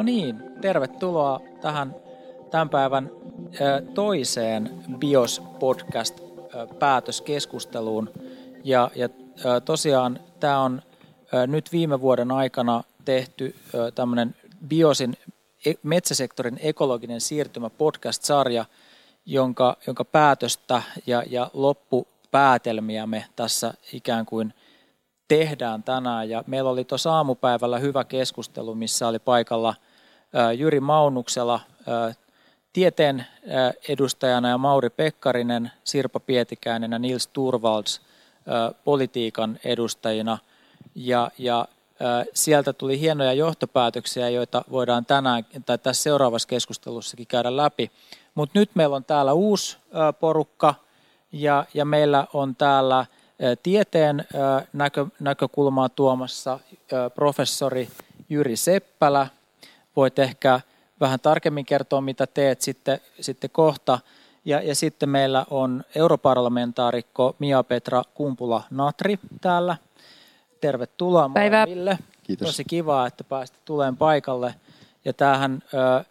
No niin, tervetuloa tähän tämän päivän toiseen BIOS podcast päätöskeskusteluun. Ja, ja tosiaan tämä on nyt viime vuoden aikana tehty tämmöinen BIOSin e, metsäsektorin ekologinen siirtymä podcast-sarja, jonka, jonka päätöstä ja, ja loppupäätelmiä me tässä ikään kuin tehdään tänään. Ja meillä oli tuossa aamupäivällä hyvä keskustelu, missä oli paikalla Jyri Maunuksella tieteen edustajana ja Mauri Pekkarinen, Sirpa Pietikäinen ja Nils Turvalds politiikan edustajina. Ja, ja sieltä tuli hienoja johtopäätöksiä, joita voidaan tänään tai tässä seuraavassa keskustelussakin käydä läpi. Mutta nyt meillä on täällä uusi porukka ja, ja meillä on täällä tieteen näkö, näkökulmaa tuomassa professori Jyri Seppälä. Voit ehkä vähän tarkemmin kertoa, mitä teet sitten, sitten kohta. Ja, ja sitten meillä on europarlamentaarikko Mia-Petra Kumpula-Natri täällä. Tervetuloa Päivää. molemmille. Kiitos. Tosi kiva, että pääsitte tuleen paikalle. Ja tämähän ö,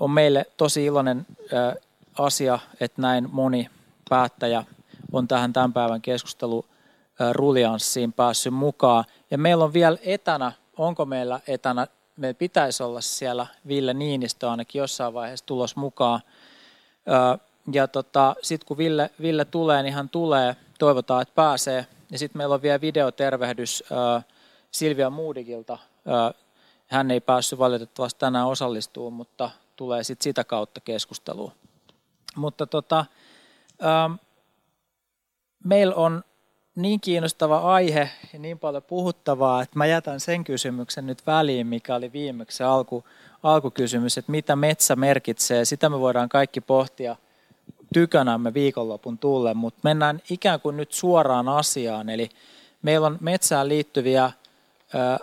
on meille tosi iloinen ö, asia, että näin moni päättäjä on tähän tämän päivän keskustelu ruljanssiin päässyt mukaan. Ja meillä on vielä etänä, onko meillä etänä, me pitäisi olla siellä Ville Niinistö ainakin jossain vaiheessa tulos mukaan. Ja tota, sitten kun Ville, Ville tulee, niin hän tulee, toivotaan, että pääsee. Ja sitten meillä on vielä videotervehdys Silvia Moodigilta. Hän ei päässyt valitettavasti tänään osallistumaan, mutta tulee sitten sitä kautta keskusteluun. Mutta tota, meillä on niin kiinnostava aihe ja niin paljon puhuttavaa, että mä jätän sen kysymyksen nyt väliin, mikä oli viimeksi se alku, alkukysymys, että mitä metsä merkitsee. Sitä me voidaan kaikki pohtia tykönämme viikonlopun tulle, mutta mennään ikään kuin nyt suoraan asiaan. Eli meillä on metsään liittyviä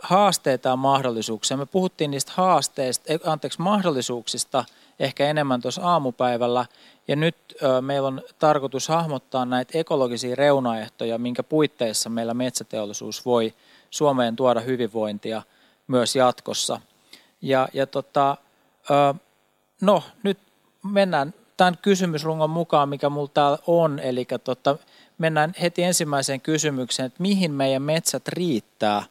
haasteita ja mahdollisuuksia. Me puhuttiin niistä haasteista, anteeksi, mahdollisuuksista ehkä enemmän tuossa aamupäivällä, ja nyt meillä on tarkoitus hahmottaa näitä ekologisia reunaehtoja, minkä puitteissa meillä metsäteollisuus voi Suomeen tuoda hyvinvointia myös jatkossa. Ja, ja tota, no, nyt mennään tämän kysymysrungon mukaan, mikä mulla täällä on. Eli tota, mennään heti ensimmäiseen kysymykseen, että mihin meidän metsät riittää.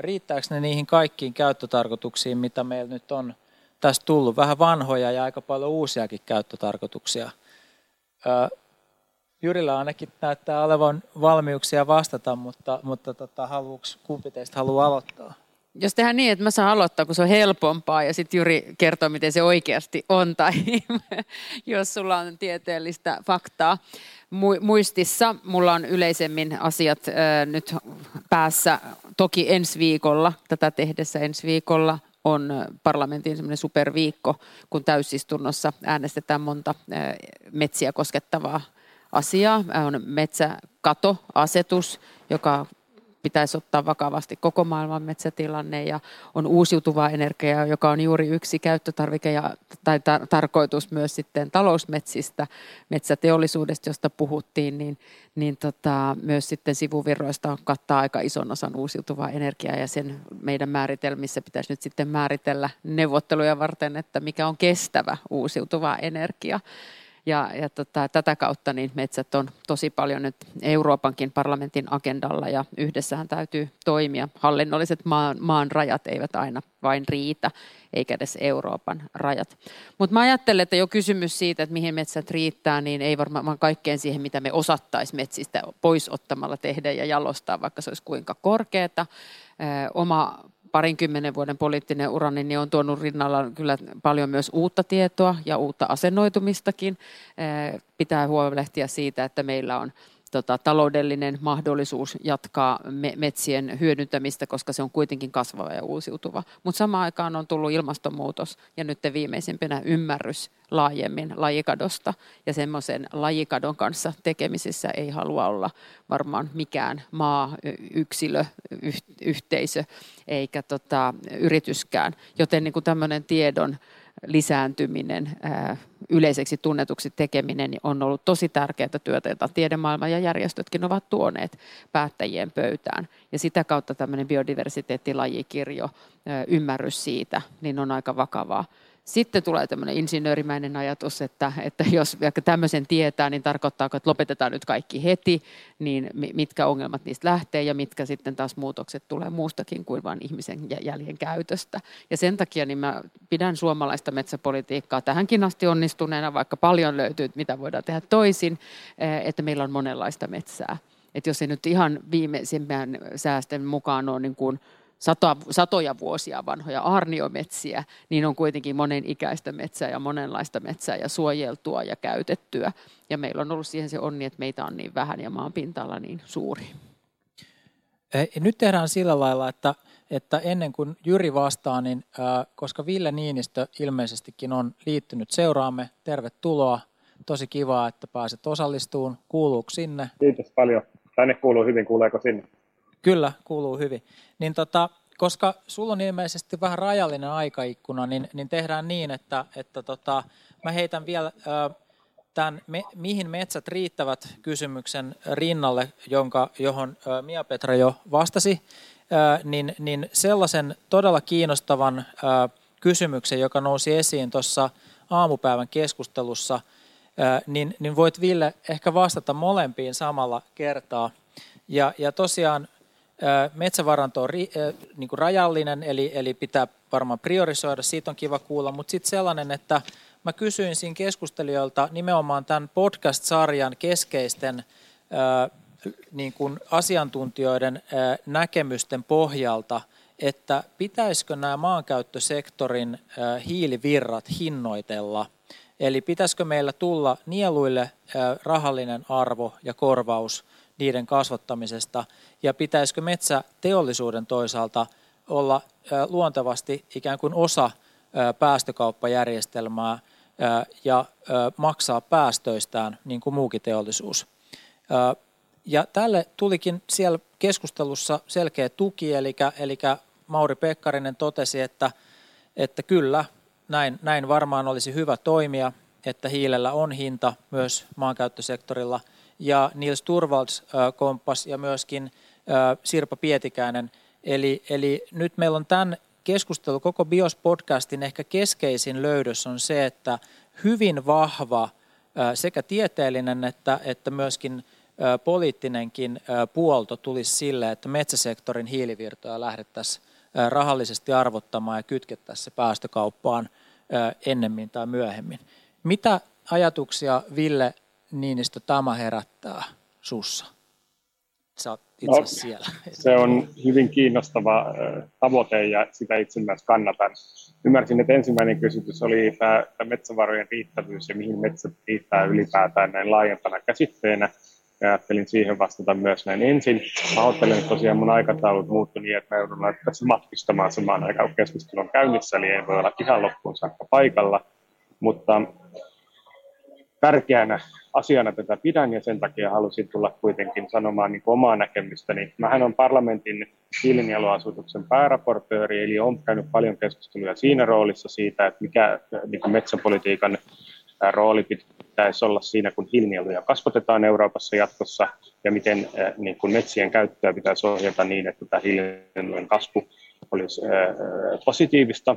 Riittääkö ne niihin kaikkiin käyttötarkoituksiin, mitä meillä nyt on – tässä tullut vähän vanhoja ja aika paljon uusiakin käyttötarkoituksia. Jyrillä ainakin näyttää olevan valmiuksia vastata, mutta, mutta tota, haluuks, kumpi teistä haluaa aloittaa? Jos tehdään niin, että mä saan aloittaa, kun se on helpompaa ja sitten Juri kertoo, miten se oikeasti on, tai jos sulla on tieteellistä faktaa muistissa. Mulla on yleisemmin asiat nyt päässä, toki ensi viikolla, tätä tehdessä ensi viikolla on parlamentin semmoinen superviikko, kun täysistunnossa äänestetään monta metsiä koskettavaa asiaa. On metsäkatoasetus, joka pitäisi ottaa vakavasti koko maailman metsätilanne ja on uusiutuvaa energiaa, joka on juuri yksi käyttötarvike ja, tai tar- tarkoitus myös sitten talousmetsistä, metsäteollisuudesta, josta puhuttiin, niin, niin tota, myös sitten sivuvirroista on kattaa aika ison osan uusiutuvaa energiaa ja sen meidän määritelmissä pitäisi nyt sitten määritellä neuvotteluja varten, että mikä on kestävä uusiutuva energia. Ja, ja tota, tätä kautta niin metsät on tosi paljon nyt Euroopankin parlamentin agendalla ja yhdessähän täytyy toimia. Hallinnolliset maan, maan rajat eivät aina vain riitä, eikä edes Euroopan rajat. Mutta mä ajattelen, että jo kysymys siitä, että mihin metsät riittää, niin ei varmaan kaikkeen siihen, mitä me osattaisi metsistä pois ottamalla tehdä ja jalostaa, vaikka se olisi kuinka korkeata. Oma parinkymmenen vuoden poliittinen urani niin on tuonut rinnalla kyllä paljon myös uutta tietoa ja uutta asennoitumistakin. Pitää huolehtia siitä, että meillä on tota, taloudellinen mahdollisuus jatkaa me- metsien hyödyntämistä, koska se on kuitenkin kasvava ja uusiutuva. Mutta samaan aikaan on tullut ilmastonmuutos ja nyt viimeisimpänä ymmärrys laajemmin lajikadosta. Ja semmoisen lajikadon kanssa tekemisissä ei halua olla varmaan mikään maa, yksilö, yhteisö eikä tota, yrityskään. Joten niin kuin tämmöinen tiedon lisääntyminen, yleiseksi tunnetuksi tekeminen niin on ollut tosi tärkeää työtä, jota tiedemaailma ja järjestötkin ovat tuoneet päättäjien pöytään. Ja sitä kautta tämmöinen biodiversiteettilajikirjo, ymmärrys siitä, niin on aika vakavaa. Sitten tulee tämmöinen insinöörimäinen ajatus, että, että jos vaikka tämmöisen tietää, niin tarkoittaako, että lopetetaan nyt kaikki heti, niin mitkä ongelmat niistä lähtee ja mitkä sitten taas muutokset tulee muustakin kuin vain ihmisen jäljen käytöstä. Ja sen takia niin mä pidän suomalaista metsäpolitiikkaa tähänkin asti onnistuneena, vaikka paljon löytyy, mitä voidaan tehdä toisin, eh, että meillä on monenlaista metsää. Että jos ei nyt ihan viimeisimmän säästen mukaan ole niin kuin sata, satoja vuosia vanhoja arniometsiä, niin on kuitenkin monen ikäistä metsää ja monenlaista metsää ja suojeltua ja käytettyä. Ja meillä on ollut siihen se onni, että meitä on niin vähän ja maan pinta niin suuri. Nyt tehdään sillä lailla, että, että ennen kuin Jyri vastaa, niin äh, koska Ville Niinistö ilmeisestikin on liittynyt seuraamme, tervetuloa. Tosi kiva, että pääset osallistumaan. Kuuluuko sinne? Kiitos paljon. Tänne kuuluu hyvin, kuuleeko sinne? Kyllä, kuuluu hyvin. Niin tota, koska sulla on ilmeisesti vähän rajallinen aikaikkuna, niin, niin tehdään niin, että, että tota, mä heitän vielä ö, tämän me, mihin metsät riittävät kysymyksen rinnalle, jonka, johon ö, Mia-Petra jo vastasi, ö, niin, niin sellaisen todella kiinnostavan ö, kysymyksen, joka nousi esiin tuossa aamupäivän keskustelussa, ö, niin, niin voit Ville ehkä vastata molempiin samalla kertaa. Ja, ja tosiaan Metsävaranto on niin kuin rajallinen, eli, eli pitää varmaan priorisoida, siitä on kiva kuulla, mutta sitten sellainen, että mä kysyin siinä keskustelijoilta nimenomaan tämän podcast-sarjan keskeisten niin kuin asiantuntijoiden näkemysten pohjalta, että pitäisikö nämä maankäyttösektorin hiilivirrat hinnoitella, eli pitäisikö meillä tulla nieluille rahallinen arvo ja korvaus – niiden kasvattamisesta ja pitäisikö metsäteollisuuden toisaalta olla luontevasti ikään kuin osa päästökauppajärjestelmää ja maksaa päästöistään niin kuin muukin teollisuus. Ja tälle tulikin siellä keskustelussa selkeä tuki, eli, eli Mauri Pekkarinen totesi, että, että kyllä, näin, näin varmaan olisi hyvä toimia, että hiilellä on hinta myös maankäyttösektorilla – ja Nils Turvalds komppas ja myöskin Sirpa Pietikäinen. Eli, eli nyt meillä on tämän keskustelu, koko BIOS-podcastin ehkä keskeisin löydös on se, että hyvin vahva sekä tieteellinen että, että myöskin poliittinenkin puolto tulisi sille, että metsäsektorin hiilivirtoja lähdettäisiin rahallisesti arvottamaan ja kytkettäisiin se päästökauppaan ennemmin tai myöhemmin. Mitä ajatuksia, Ville, Niinistö tämä herättää sussa? Sä oot itse no, siellä. Se on hyvin kiinnostava tavoite ja sitä itse myös kannatan. Ymmärsin, että ensimmäinen kysymys oli tämä, tämä metsävarojen riittävyys ja mihin metsät riittää ylipäätään näin laajempana käsitteenä. Ja ajattelin siihen vastata myös näin ensin. Pahoittelen, että tosiaan mun aikataulut muuttui niin, että mä joudun tässä matkustamaan samaan aikaan, kun keskustelu on käynnissä, eli ei voi olla ihan loppuun saakka paikalla. Mutta tärkeänä asiana tätä pidän ja sen takia halusin tulla kuitenkin sanomaan niin omaa näkemystäni. Mähän on parlamentin hiilinieluasutuksen pääraportööri, eli olen käynyt paljon keskusteluja siinä roolissa siitä, että mikä niin metsäpolitiikan rooli pitäisi olla siinä, kun hiilinieluja kasvatetaan Euroopassa jatkossa, ja miten niin kuin metsien käyttöä pitäisi ohjata niin, että tämä hiilinielujen kasvu olisi positiivista.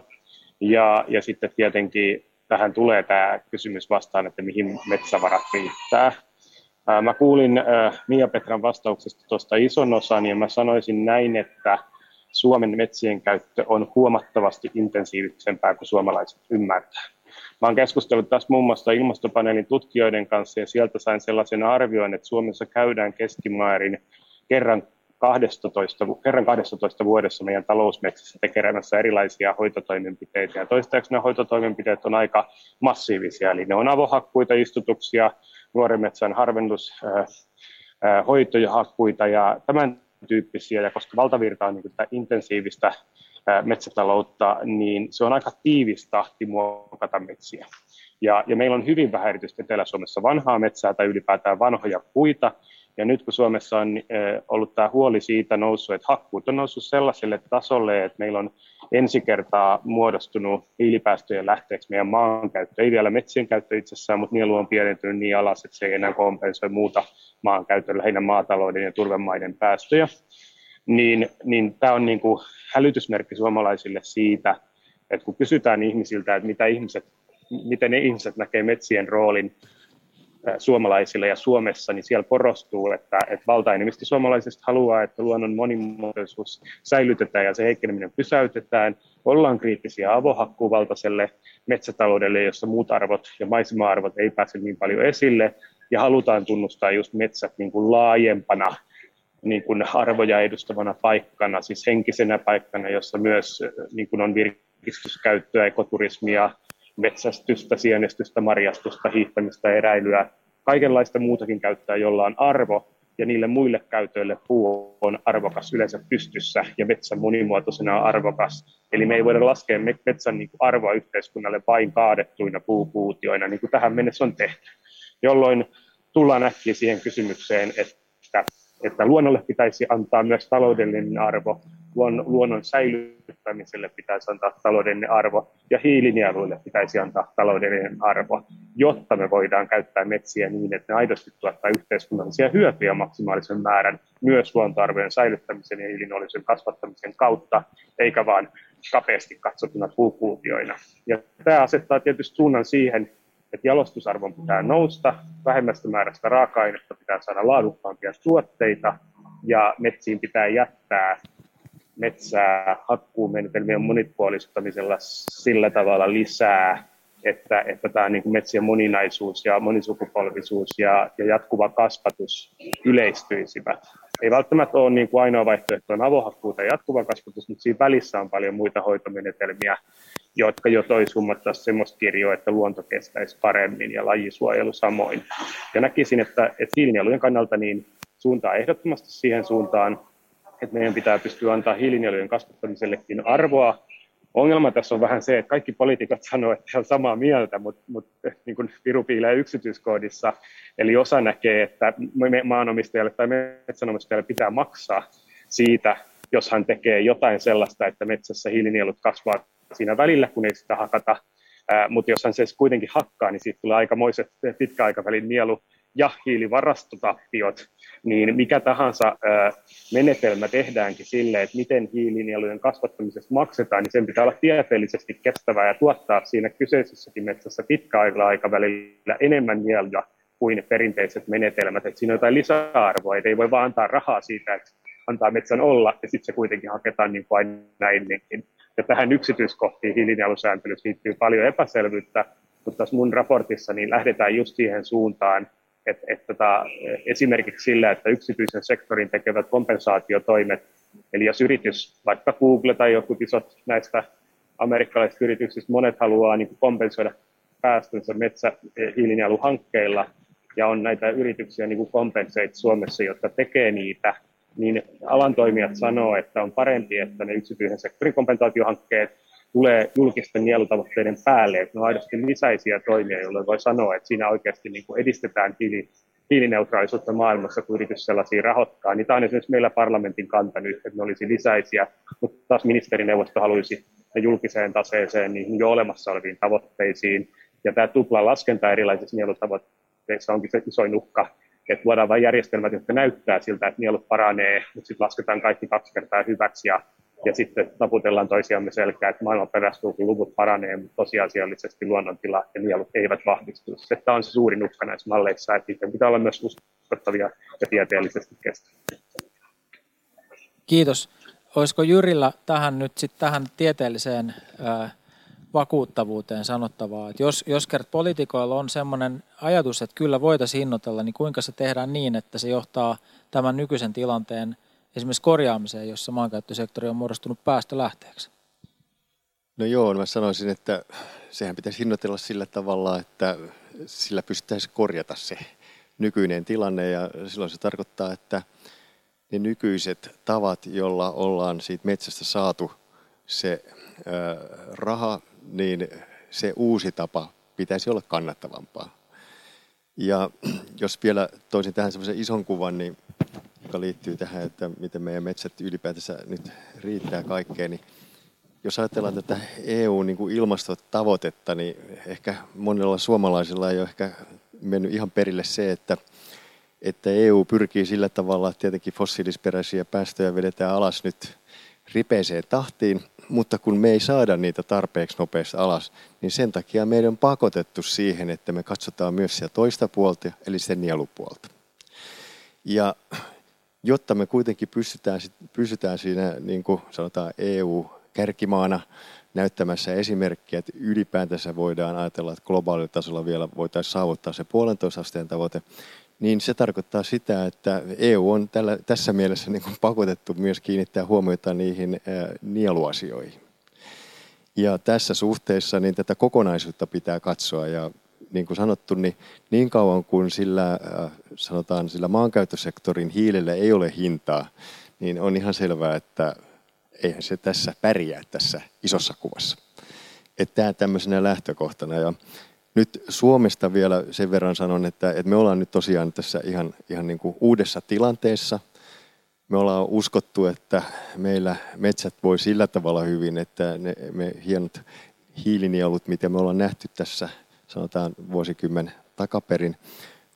Ja, ja sitten tietenkin tähän tulee tämä kysymys vastaan, että mihin metsävarat riittää. Mä kuulin Mia Petran vastauksesta tuosta ison osan ja mä sanoisin näin, että Suomen metsien käyttö on huomattavasti intensiivisempää kuin suomalaiset ymmärtää. Mä olen keskustellut tässä muun muassa ilmastopaneelin tutkijoiden kanssa ja sieltä sain sellaisen arvioin, että Suomessa käydään keskimäärin kerran 12, kerran 12 vuodessa meidän talousmetsissä tekemässä erilaisia hoitotoimenpiteitä. Ja toistaiseksi nämä hoitotoimenpiteet on aika massiivisia, eli ne on avohakkuita, istutuksia, nuoren metsän harvennus, hoitoja, hakkuita ja tämän tyyppisiä, ja koska valtavirta on niin intensiivistä metsätaloutta, niin se on aika tiivis tahti muokata metsiä. Ja, ja meillä on hyvin vähän erityisesti Etelä-Suomessa vanhaa metsää tai ylipäätään vanhoja puita, Ja nyt kun Suomessa on ollut tämä huoli siitä noussut, että hakkuut on noussut sellaiselle tasolle, että meillä on ensi kertaa muodostunut hiilipäästöjen lähteeksi meidän maankäyttö. Ei vielä metsien käyttö itsessään, mutta nielu on pienentynyt niin alas, että se ei enää kompensoi muuta maankäytön, lähinnä maatalouden ja turvemaiden päästöjä. Niin, niin tämä on niin kuin hälytysmerkki suomalaisille siitä, että kun kysytään ihmisiltä, että mitä ihmiset, miten ne ihmiset näkee metsien roolin suomalaisille ja Suomessa, niin siellä korostuu, että, että valtaenemmistö suomalaisista haluaa, että luonnon monimuotoisuus säilytetään ja se heikkeneminen pysäytetään. Ollaan kriittisiä avohakkuuvaltaiselle metsätaloudelle, jossa muut arvot ja maisema-arvot ei pääse niin paljon esille, ja halutaan tunnustaa just metsät niin kuin laajempana niin kuin arvoja edustavana paikkana, siis henkisenä paikkana, jossa myös niin kuin on virkistyskäyttöä, ekoturismia, metsästystä, sienestystä, marjastusta, hiihtämistä, eräilyä, kaikenlaista muutakin käyttää, jolla on arvo, ja niille muille käytöille puu on arvokas yleensä pystyssä, ja metsän monimuotoisena on arvokas. Eli me ei voida laskea metsän niin arvoa yhteiskunnalle vain kaadettuina puupuutioina, niin kuin tähän mennessä on tehty, jolloin tullaan äkkiä siihen kysymykseen, että, että luonnolle pitäisi antaa myös taloudellinen arvo, luonnon säilyttämiselle pitäisi antaa taloudellinen arvo ja hiilinieluille pitäisi antaa taloudellinen arvo, jotta me voidaan käyttää metsiä niin, että ne aidosti tuottaa yhteiskunnallisia hyötyjä maksimaalisen määrän myös luontoarvojen säilyttämisen ja hiilinielujen kasvattamisen kautta, eikä vain kapeasti katsottuna puukuutioina. Ja tämä asettaa tietysti suunnan siihen, että jalostusarvon pitää nousta, vähemmästä määrästä raaka-ainetta pitää saada laadukkaampia tuotteita, ja metsiin pitää jättää metsää hakkuumenetelmien monipuolistamisella sillä tavalla lisää, että, että tämä niin kuin metsien moninaisuus ja monisukupolvisuus ja, ja jatkuva kasvatus yleistyisivät. Ei välttämättä ole niin kuin ainoa vaihtoehto on avohakkuu tai jatkuva kasvatus, mutta siinä välissä on paljon muita hoitomenetelmiä, jotka jo toisi huomattavasti sellaista kirjoa, että luonto kestäisi paremmin ja lajisuojelu samoin. Ja näkisin, että, että hiilinielujen kannalta niin suuntaa ehdottomasti siihen suuntaan, että meidän pitää pystyä antaa hiilinielujen kasvattamisellekin arvoa. Ongelma tässä on vähän se, että kaikki poliitikot sanoo, että he on samaa mieltä, mutta, mutta niin kuin Viru piilee yksityiskoodissa, eli osa näkee, että maanomistajalle tai metsänomistajalle pitää maksaa siitä, jos hän tekee jotain sellaista, että metsässä hiilinielut kasvaa siinä välillä, kun ei sitä hakata, mutta jos hän se kuitenkin hakkaa, niin siitä tulee aikamoiset pitkäaikavälin nielu ja hiilivarastotappiot, niin mikä tahansa menetelmä tehdäänkin sille, että miten hiilinielujen kasvattamisesta maksetaan, niin sen pitää olla tieteellisesti kestävää ja tuottaa siinä kyseisessäkin metsässä pitkäaikalla aikavälillä enemmän nieluja kuin perinteiset menetelmät. Että siinä on jotain lisäarvoa, että ei voi vaan antaa rahaa siitä, että antaa metsän olla ja sitten se kuitenkin haketaan niin kuin aina ennenkin. Ja tähän yksityiskohtiin hiilinielusääntelyssä liittyy paljon epäselvyyttä, mutta tässä mun raportissa niin lähdetään just siihen suuntaan, että, että tota, esimerkiksi sillä, että yksityisen sektorin tekevät kompensaatiotoimet, eli jos yritys, vaikka Google tai joku isot näistä amerikkalaisista yrityksistä, monet haluaa niin kompensoida päästönsä metsähiilinieluhankkeilla, ja on näitä yrityksiä niin kuin Compensate Suomessa, jotka tekee niitä, niin alan toimijat sanoo, että on parempi, että ne yksityisen sektorin kompensaatiohankkeet tulee julkisten nielutavoitteiden päälle, että ne on aidosti lisäisiä toimia, jolloin voi sanoa, että siinä oikeasti niin kuin edistetään hiili, hiilineutraalisuutta maailmassa, kun yritys sellaisia rahoittaa. Niin tämä on esimerkiksi meillä parlamentin kanta nyt, että ne olisi lisäisiä, mutta taas ministerineuvosto haluaisi ne julkiseen taseeseen niihin jo olemassa oleviin tavoitteisiin. Ja tämä tupla laskenta erilaisissa nielutavoitteissa onkin se isoin uhka, että luodaan vain järjestelmät, jotka näyttää siltä, että nielut paranee, mutta sitten lasketaan kaikki kaksi kertaa hyväksi ja ja sitten taputellaan toisiamme selkää, että maailman perästuu, kun luvut paranee, mutta tosiasiallisesti luonnontila ja nielut eivät vahvistu. Tämä on se suurin uhka näissä malleissa, että niiden pitää olla myös uskottavia ja tieteellisesti kestäviä. Kiitos. Olisiko Jyrillä tähän nyt sitten tähän tieteelliseen ää, vakuuttavuuteen sanottavaa, että jos, jos kert poliitikoilla on sellainen ajatus, että kyllä voitaisiin hinnoitella, niin kuinka se tehdään niin, että se johtaa tämän nykyisen tilanteen – esimerkiksi korjaamiseen, jossa maankäyttösektori on muodostunut päästölähteeksi? No joo, mä sanoisin, että sehän pitäisi hinnoitella sillä tavalla, että sillä pystyttäisiin korjata se nykyinen tilanne ja silloin se tarkoittaa, että ne nykyiset tavat, joilla ollaan siitä metsästä saatu se raha, niin se uusi tapa pitäisi olla kannattavampaa. Ja jos vielä toisin tähän semmoisen ison kuvan, niin, joka liittyy tähän, että miten meidän metsät ylipäätänsä nyt riittää kaikkeen, niin jos ajatellaan tätä EU-ilmastotavoitetta, niin ehkä monella suomalaisilla ei ole ehkä mennyt ihan perille se, että, että EU pyrkii sillä tavalla, että tietenkin fossiilisperäisiä päästöjä vedetään alas nyt ripeeseen tahtiin, mutta kun me ei saada niitä tarpeeksi nopeasti alas, niin sen takia meidän on pakotettu siihen, että me katsotaan myös sitä toista puolta, eli sen nielupuolta. Ja jotta me kuitenkin pystytään, pysytään siinä, niin kuin sanotaan EU-kärkimaana, näyttämässä esimerkkiä, että ylipäätänsä voidaan ajatella, että globaalilla tasolla vielä voitaisiin saavuttaa se puolentoista asteen tavoite, niin se tarkoittaa sitä, että EU on tällä, tässä mielessä niin kuin pakotettu myös kiinnittää huomiota niihin nieluasioihin. Ja tässä suhteessa niin tätä kokonaisuutta pitää katsoa ja niin kuin sanottu, niin, niin kauan kuin sillä, sanotaan, sillä maankäyttösektorin hiilelle ei ole hintaa, niin on ihan selvää, että eihän se tässä pärjää tässä isossa kuvassa. Että tämä tämmöisenä lähtökohtana. Ja nyt Suomesta vielä sen verran sanon, että, että me ollaan nyt tosiaan tässä ihan, ihan niin kuin uudessa tilanteessa. Me ollaan uskottu, että meillä metsät voi sillä tavalla hyvin, että ne me hienot hiilinielut, mitä me ollaan nähty tässä sanotaan vuosikymmen takaperin,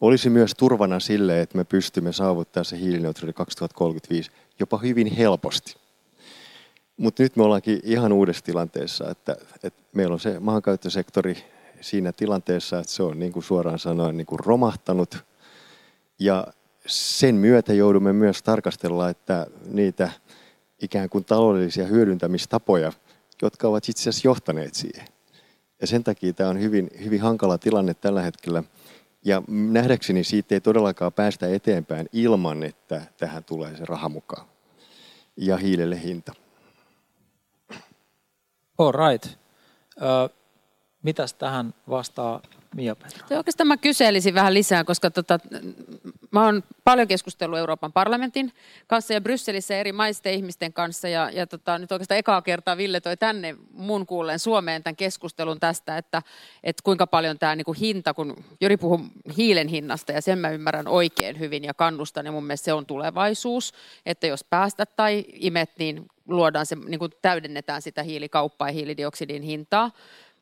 olisi myös turvana sille, että me pystymme saavuttamaan se hiilineutraali 2035 jopa hyvin helposti. Mutta nyt me ollaankin ihan uudessa tilanteessa, että, että meillä on se maankäyttösektori siinä tilanteessa, että se on niin kuin suoraan sanoen niin kuin romahtanut. Ja sen myötä joudumme myös tarkastella, että niitä ikään kuin taloudellisia hyödyntämistapoja, jotka ovat itse asiassa johtaneet siihen. Ja sen takia tämä on hyvin, hyvin hankala tilanne tällä hetkellä. Ja nähdäkseni siitä ei todellakaan päästä eteenpäin ilman, että tähän tulee se raha mukaan. Ja hiilelle hinta. All right. Uh, mitäs tähän vastaa Mia Petra? Oikeastaan mä kyselisin vähän lisää, koska tota, mä oon paljon keskustellut Euroopan parlamentin kanssa ja Brysselissä eri maisten ihmisten kanssa. Ja, ja tota, nyt oikeastaan ekaa kertaa Ville toi tänne mun kuulleen Suomeen tämän keskustelun tästä, että, että kuinka paljon tämä niinku hinta, kun Jori puhuu hiilen hinnasta ja sen mä ymmärrän oikein hyvin ja kannustan ja mun mielestä se on tulevaisuus, että jos päästät tai imet, niin luodaan se, niin täydennetään sitä hiilikauppaa ja hiilidioksidin hintaa.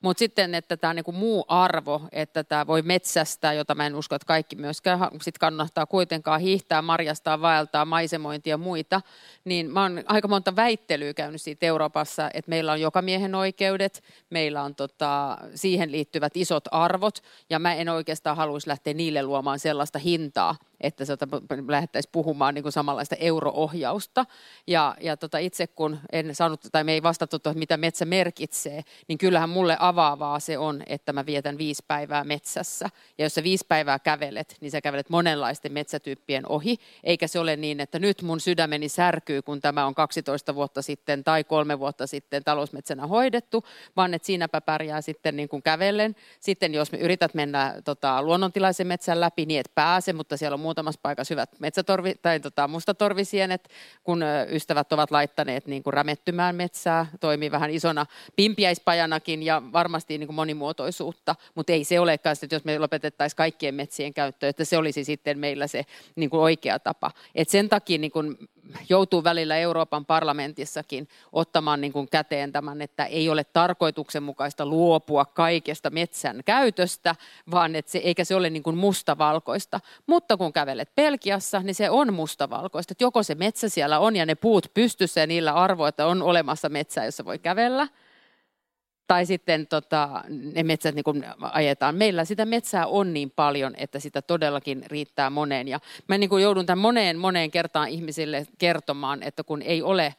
Mutta sitten, että tämä niinku muu arvo, että tämä voi metsästää, jota mä en usko, että kaikki myöskään sit kannattaa kuitenkaan hiihtää, marjastaa, vaeltaa, maisemointia ja muita, niin mä oon aika monta väittelyä käynyt siitä Euroopassa, että meillä on joka miehen oikeudet, meillä on tota, siihen liittyvät isot arvot, ja mä en oikeastaan haluaisi lähteä niille luomaan sellaista hintaa, että se lähdettäisiin puhumaan niin kuin samanlaista euroohjausta. Ja, ja tota itse kun en saanut, tai me ei vastattu, että mitä metsä merkitsee, niin kyllähän mulle avaavaa se on, että mä vietän viisi päivää metsässä. Ja jos sä viisi päivää kävelet, niin sä kävelet monenlaisten metsätyyppien ohi, eikä se ole niin, että nyt mun sydämeni särkyy, kun tämä on 12 vuotta sitten tai kolme vuotta sitten talousmetsänä hoidettu, vaan että siinäpä pärjää sitten niin kuin kävellen. Sitten jos me yrität mennä tota, luonnontilaisen metsän läpi, niin et pääse, mutta siellä on muutamassa paikassa hyvät metsätorvi, tai tota, mustatorvisienet, kun ystävät ovat laittaneet niin kuin rämettymään metsää, toimii vähän isona pimpiäispajanakin ja varmasti niin kuin monimuotoisuutta, mutta ei se olekaan, että jos me lopetettaisiin kaikkien metsien käyttö, että se olisi sitten meillä se niin kuin oikea tapa. Et sen takia niin kuin joutuu välillä Euroopan parlamentissakin ottamaan niin kuin käteen tämän, että ei ole tarkoituksenmukaista luopua kaikesta metsän käytöstä, vaan että se, eikä se ole niin kuin mustavalkoista. Mutta kun kävelet Pelkiassa, niin se on mustavalkoista. Että joko se metsä siellä on ja ne puut pystyssä ja niillä arvo, että on olemassa metsää, jossa voi kävellä – tai sitten tota, ne metsät niin ajetaan. Meillä sitä metsää on niin paljon, että sitä todellakin riittää moneen. Ja mä niin joudun tämän moneen, moneen kertaan ihmisille kertomaan, että kun ei ole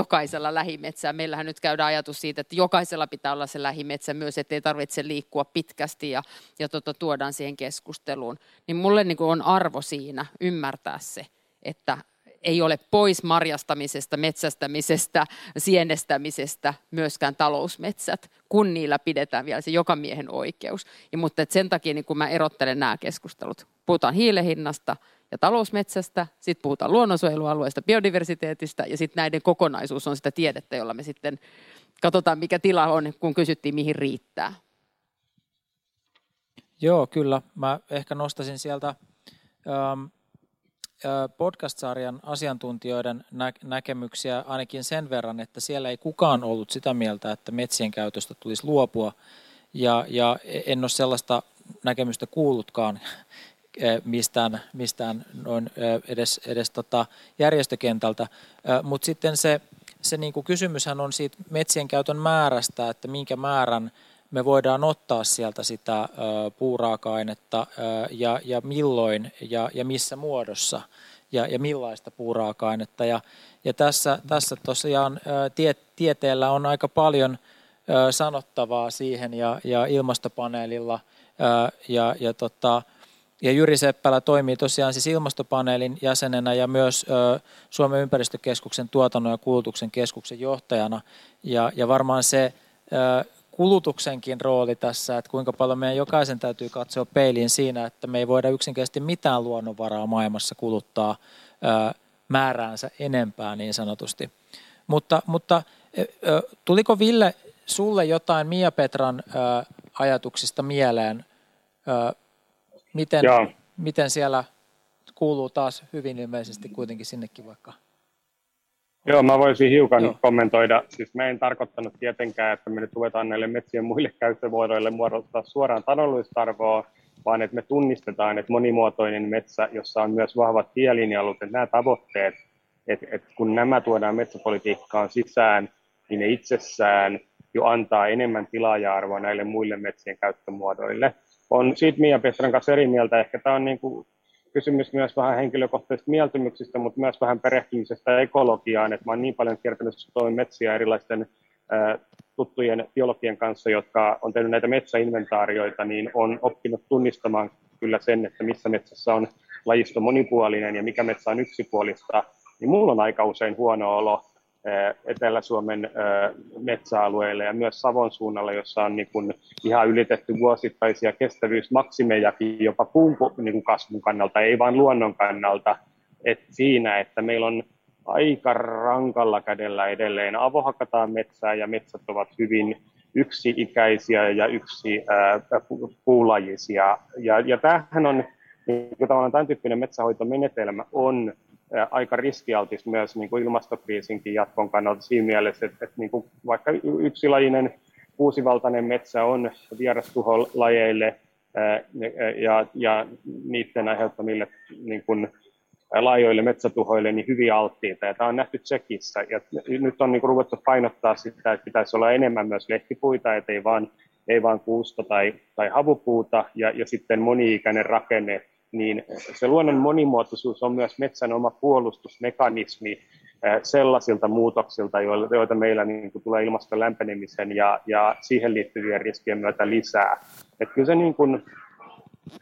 jokaisella lähimetsää. Meillähän nyt käydään ajatus siitä, että jokaisella pitää olla se lähimetsä myös, ettei tarvitse liikkua pitkästi ja, ja tota, tuodaan siihen keskusteluun. Niin mulle niin on arvo siinä ymmärtää se, että ei ole pois marjastamisesta, metsästämisestä, sienestämisestä myöskään talousmetsät, kun niillä pidetään vielä se joka miehen oikeus. Ja, mutta et sen takia niin kun mä erottelen nämä keskustelut, puhutaan hiilehinnasta ja talousmetsästä, sitten puhutaan luonnonsuojelualueesta, biodiversiteetistä ja sitten näiden kokonaisuus on sitä tiedettä, jolla me sitten katsotaan mikä tila on, kun kysyttiin mihin riittää. Joo, kyllä. Mä ehkä nostasin sieltä ähm, podcast-sarjan asiantuntijoiden nä- näkemyksiä ainakin sen verran, että siellä ei kukaan ollut sitä mieltä, että metsien käytöstä tulisi luopua. Ja, ja en ole sellaista näkemystä kuullutkaan mistään, mistään noin edes, edes tota järjestökentältä. Mutta sitten se, se niin kuin kysymyshän on siitä metsien käytön määrästä, että minkä määrän me voidaan ottaa sieltä sitä puuraaka-ainetta ja, ja milloin ja, ja missä muodossa ja, ja millaista puuraaka-ainetta. Ja, ja tässä, tässä tosiaan tie, tieteellä on aika paljon sanottavaa siihen ja, ja ilmastopaneelilla ja, ja, tota, ja Jyri Seppälä toimii tosiaan siis ilmastopaneelin jäsenenä ja myös Suomen ympäristökeskuksen tuotannon ja kulutuksen keskuksen johtajana. Ja, ja varmaan se kulutuksenkin rooli tässä, että kuinka paljon meidän jokaisen täytyy katsoa peiliin siinä, että me ei voida yksinkertaisesti mitään luonnonvaraa maailmassa kuluttaa määräänsä enempää niin sanotusti. Mutta, mutta tuliko Ville sulle jotain Mia Petran ajatuksista mieleen? Miten, miten siellä kuuluu taas hyvin ilmeisesti kuitenkin sinnekin vaikka Joo, mä voisin hiukan Joo. kommentoida. Siis mä en tarkoittanut tietenkään, että me nyt ruvetaan näille metsien muille käyttövuoroille muodostaa suoraan taloudellista arvoa, vaan että me tunnistetaan, että monimuotoinen metsä, jossa on myös vahvat tielinjalut, että nämä tavoitteet, että, että kun nämä tuodaan metsäpolitiikkaan sisään, niin ne itsessään jo antaa enemmän tilaaja-arvoa näille muille metsien käyttömuodoille. On siitä Mia Petran kanssa eri mieltä. Ehkä tämä on niin kuin kysymys myös vähän henkilökohtaisista mieltymyksistä, mutta myös vähän perehtymisestä ekologiaan. että mä olen niin paljon kiertänyt metsiä erilaisten tuttujen biologien kanssa, jotka on tehnyt näitä metsäinventaarioita, niin on oppinut tunnistamaan kyllä sen, että missä metsässä on lajisto monipuolinen ja mikä metsä on yksipuolista, niin mulla on aika usein huono olo Etelä-Suomen metsäalueille ja myös Savon suunnalla, jossa on niin kuin ihan ylitetty vuosittaisia kestävyysmaksimejakin jopa puun niin kasvun kannalta, ei vain luonnon kannalta. Et siinä, että meillä on aika rankalla kädellä edelleen avohakataan metsää ja metsät ovat hyvin yksi-ikäisiä ja yksi ää, puulajisia. Ja, ja tämähän on, niin tämän tyyppinen metsähoitomenetelmä on aika riskialtis myös niin kuin ilmastokriisinkin jatkon kannalta siinä mielessä, että, että niin kuin vaikka yksilajinen kuusivaltainen metsä on vierastuholajeille ja, ja niiden aiheuttamille niin kuin laajoille metsätuhoille niin hyvin alttiita. Ja tämä on nähty Tsekissä. Ja nyt on niin kuin ruvettu painottaa sitä, että pitäisi olla enemmän myös lehtipuita, että ei vaan, ei vaan kuusta tai, tai havupuuta ja, ja sitten moni-ikäinen rakenne, niin se luonnon monimuotoisuus on myös metsän oma puolustusmekanismi eh, sellaisilta muutoksilta, joita meillä niin kuin tulee ilmaston lämpenemisen ja, ja siihen liittyvien riskien myötä lisää. Että kyllä se niin kuin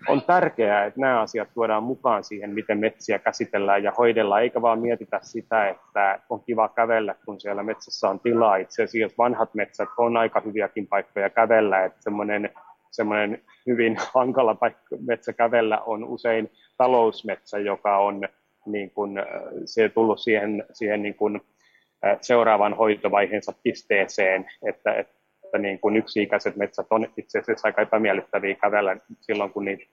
on tärkeää, että nämä asiat tuodaan mukaan siihen, miten metsiä käsitellään ja hoidellaan, eikä vaan mietitä sitä, että on kiva kävellä, kun siellä metsässä on tilaa. Itse asiassa vanhat metsät on aika hyviäkin paikkoja kävellä, että semmoinen semmoinen hyvin hankala paikka metsä kävellä on usein talousmetsä, joka on niin kuin, se tullut siihen, siihen niin kuin, seuraavan hoitovaiheensa pisteeseen, että, että niin kuin yksi-ikäiset metsät on itse asiassa aika epämiellyttäviä kävellä silloin, kun niitä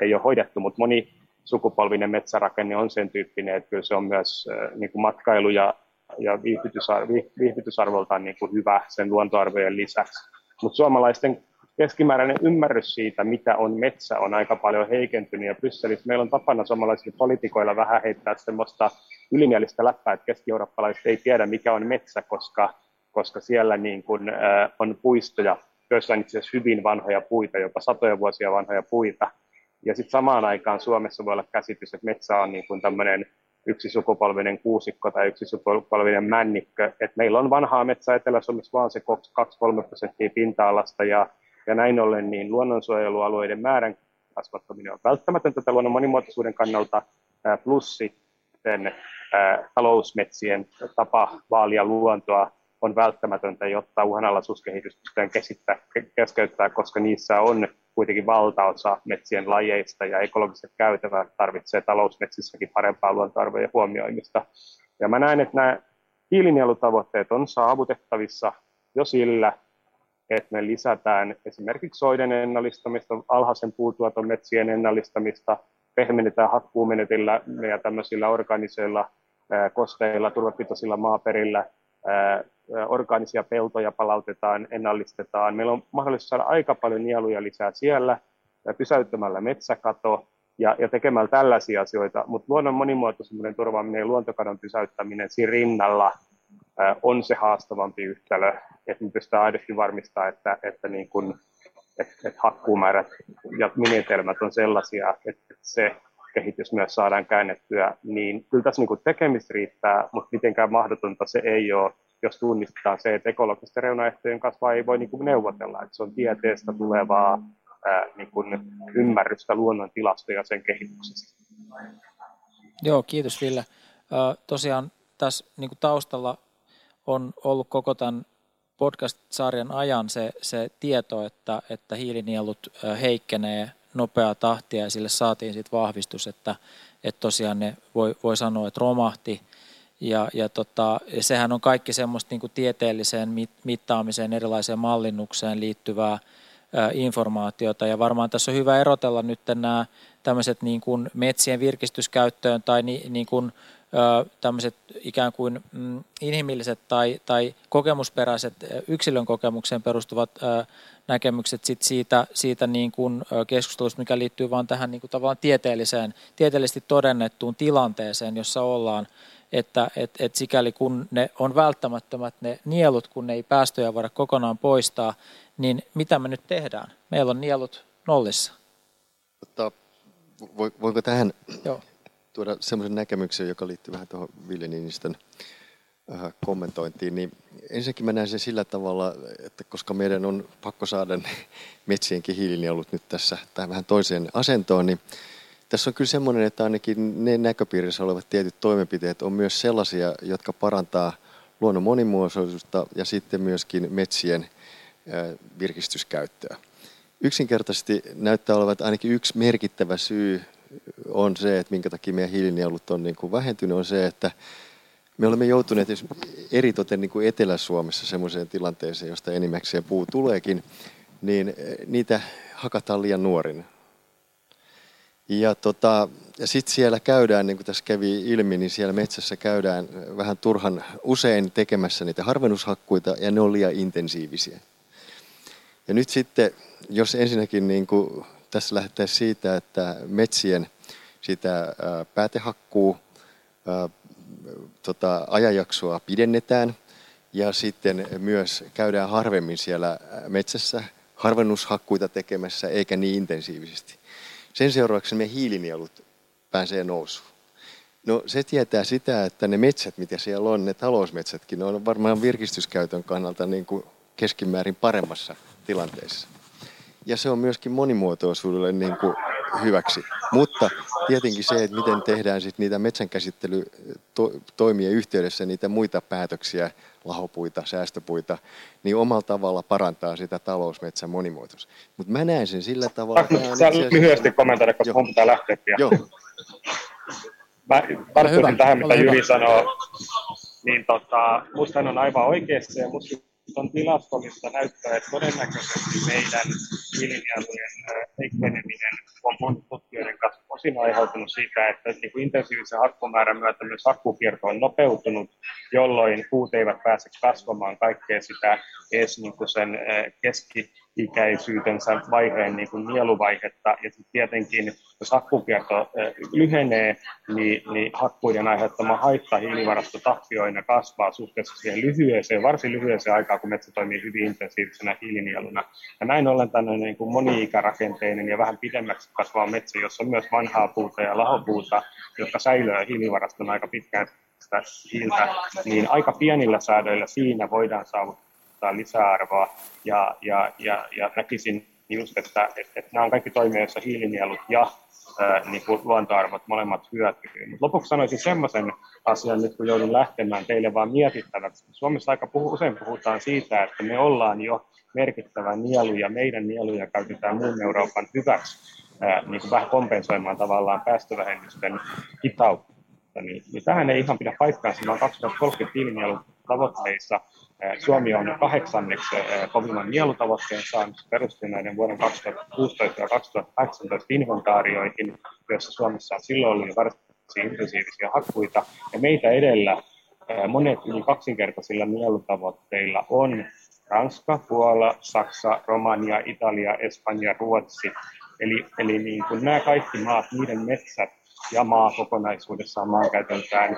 ei ole hoidettu, mutta moni sukupolvinen metsärakenne on sen tyyppinen, että kyllä se on myös niin kuin matkailu ja, ja viihdytysarvo, viihdytysarvoltaan niin kuin hyvä sen luontoarvojen lisäksi. Mutta suomalaisten keskimääräinen ymmärrys siitä, mitä on metsä, on aika paljon heikentynyt. Ja Brysselissä meillä on tapana suomalaisilla poliitikoilla vähän heittää semmoista ylimielistä läppää, että keski-eurooppalaiset ei tiedä, mikä on metsä, koska, koska siellä niin kuin, äh, on puistoja, joissa on itse asiassa hyvin vanhoja puita, jopa satoja vuosia vanhoja puita. Ja sitten samaan aikaan Suomessa voi olla käsitys, että metsä on niin tämmöinen yksi sukupolvinen kuusikko tai yksi sukupolvinen männikkö. Et meillä on vanhaa metsää Etelä-Suomessa vaan se 2-3 prosenttia pinta-alasta ja ja näin ollen niin luonnonsuojelualueiden määrän kasvattaminen on välttämätöntä tätä luonnon monimuotoisuuden kannalta, plus sitten talousmetsien tapa vaalia luontoa on välttämätöntä, jotta uhanalaisuuskehitys pystytään keskeyttää, koska niissä on kuitenkin valtaosa metsien lajeista ja ekologiset käytävät tarvitsee talousmetsissäkin parempaa luontoarvojen huomioimista. Ja mä näen, että nämä hiilinielutavoitteet on saavutettavissa jo sillä, että me lisätään esimerkiksi soiden ennallistamista, alhaisen puutuoton metsien ennallistamista, pehmennetään hakkuumenetillä ja tämmöisillä organiseilla kosteilla, turvepitoisilla maaperillä, orgaanisia peltoja palautetaan, ennallistetaan. Meillä on mahdollisuus saada aika paljon nieluja lisää siellä, pysäyttämällä metsäkato ja, ja tekemällä tällaisia asioita, mutta luonnon monimuotoisuuden turvaaminen ja luontokadon pysäyttäminen siinä rinnalla on se haastavampi yhtälö, että me pystytään aidosti varmistamaan, että, että, niin kun, että, että hakkuumäärät ja menetelmät on sellaisia, että se kehitys myös saadaan käännettyä, niin kyllä tässä niin tekemistä riittää, mutta mitenkään mahdotonta se ei ole, jos tunnistetaan se, että ekologisten reunaehtojen kanssa ei voi niin kuin neuvotella, että se on tieteestä tulevaa ää, niin kuin ymmärrystä luonnon tilasta ja sen kehityksestä. Joo, kiitos Ville. tosiaan tässä niin kuin taustalla on ollut koko tämän podcast-sarjan ajan se, se tieto, että, että hiilinielut heikkenee nopeaa tahtia ja sille saatiin sitten vahvistus, että, että tosiaan ne voi, voi sanoa, että romahti. Ja, ja, tota, ja sehän on kaikki semmoista niin kuin tieteelliseen mittaamiseen, erilaiseen mallinnukseen liittyvää ä, informaatiota. Ja varmaan tässä on hyvä erotella nyt nämä tämmöiset niin metsien virkistyskäyttöön tai ni, niin kuin, tämmöiset ikään kuin mm, inhimilliset tai, tai kokemusperäiset yksilön kokemukseen perustuvat näkemykset sit siitä, siitä niin kuin keskustelusta, mikä liittyy vain tähän niin kuin tavallaan tieteelliseen, tieteellisesti todennettuun tilanteeseen, jossa ollaan, että et, et sikäli kun ne on välttämättömät ne nielut, kun ne ei päästöjä voida kokonaan poistaa, niin mitä me nyt tehdään? Meillä on nielut nollissa. Mutta voinko tähän Joo tuoda semmoisen näkemyksen, joka liittyy vähän tuohon Ville Niinistön äh, kommentointiin, niin ensinnäkin mä näen sen sillä tavalla, että koska meidän on pakko saada ne metsienkin hiilinielut nyt tässä tähän vähän toiseen asentoon, niin tässä on kyllä semmoinen, että ainakin ne näköpiirissä olevat tietyt toimenpiteet on myös sellaisia, jotka parantaa luonnon monimuotoisuutta ja sitten myöskin metsien äh, virkistyskäyttöä. Yksinkertaisesti näyttää olevan ainakin yksi merkittävä syy on se, että minkä takia meidän hiilinielut on niin kuin vähentynyt, on se, että me olemme joutuneet eritoten niin kuin Etelä-Suomessa sellaiseen tilanteeseen, josta enimmäkseen puu tuleekin, niin eh, niitä hakataan liian nuorina. Ja, tota, ja sitten siellä käydään, niin kuin tässä kävi ilmi, niin siellä metsässä käydään vähän turhan usein tekemässä niitä harvennushakkuita, ja ne on liian intensiivisiä. Ja nyt sitten, jos ensinnäkin niin kuin tässä lähdettäisiin siitä, että metsien sitä päätehakkuu tota, ajanjaksoa pidennetään ja sitten myös käydään harvemmin siellä metsässä harvennushakkuita tekemässä eikä niin intensiivisesti. Sen seuraavaksi me hiilinielut pääsee nousuun. No se tietää sitä, että ne metsät, mitä siellä on, ne talousmetsätkin, ne on varmaan virkistyskäytön kannalta niin kuin keskimäärin paremmassa tilanteessa ja se on myöskin monimuotoisuudelle niin kuin hyväksi. Mutta tietenkin se, että miten tehdään sit niitä metsänkäsittelytoimien yhteydessä niitä muita päätöksiä, lahopuita, säästöpuita, niin omalla tavalla parantaa sitä talousmetsän monimuotoisuutta. Mutta mä näen sen sillä tavalla... Että Sä lyhyesti kommentoida, koska mun pitää lähteä pian. Joo. Mä tarttuisin tähän, mitä Jyri sanoo. Niin tota, musta hän on aivan oikeassa ja musta on tilastollista näyttää, että todennäköisesti meidän hiilinielujen heikkeneminen on monien tutkijoiden kanssa osin aiheutunut siitä, että niin intensiivisen hakkumäärän myötä myös hakkukierto on nopeutunut, jolloin puut eivät pääse kasvamaan kaikkea sitä edes niin sen keski ikäisyytensä vaiheen niin kuin nieluvaihetta. Ja sitten tietenkin, jos hakkukierto lyhenee, niin, niin hakkuiden aiheuttama haitta hiilivarastotappioina kasvaa suhteessa siihen lyhyeseen, varsin lyhyeseen aikaan, kun metsä toimii hyvin intensiivisenä hiilinieluna. Ja näin ollen tämmöinen niin kuin moni-ikärakenteinen ja vähän pidemmäksi kasvava metsä, jossa on myös vanhaa puuta ja lahopuuta, jotka säilyy hiilivarastona aika pitkään hiiltä, niin aika pienillä säädöillä siinä voidaan saavuttaa tuottaa lisäarvoa ja, ja, ja, ja näkisin just, että, että, että nämä on kaikki toimia, joissa hiilinielut ja ää, niin kuin luontoarvot molemmat hyötyy. Mutta lopuksi sanoisin semmoisen asian nyt, kun joudun lähtemään teille vaan mietittäväksi. Suomessa aika puhu, usein puhutaan siitä, että me ollaan jo merkittävä nielu ja meidän nieluja käytetään muun Euroopan hyväksi ää, niin kuin vähän kompensoimaan tavallaan päästövähennysten hitautta. Niin, niin tähän ei ihan pidä paikkaansa, vaan 2030 hiilinielun tavoitteissa Suomi on kahdeksanneksi kovimman nielutavoitteen saanut perustuen näiden vuoden 2016 ja 2018 inventaarioihin, joissa Suomessa on silloin jo varsin intensiivisiä hakkuita. Ja meitä edellä monet yli kaksinkertaisilla nielutavoitteilla on Ranska, Puola, Saksa, Romania, Italia, Espanja, Ruotsi. Eli, eli niin kuin nämä kaikki maat, niiden metsät ja maa kokonaisuudessaan maankäytöltään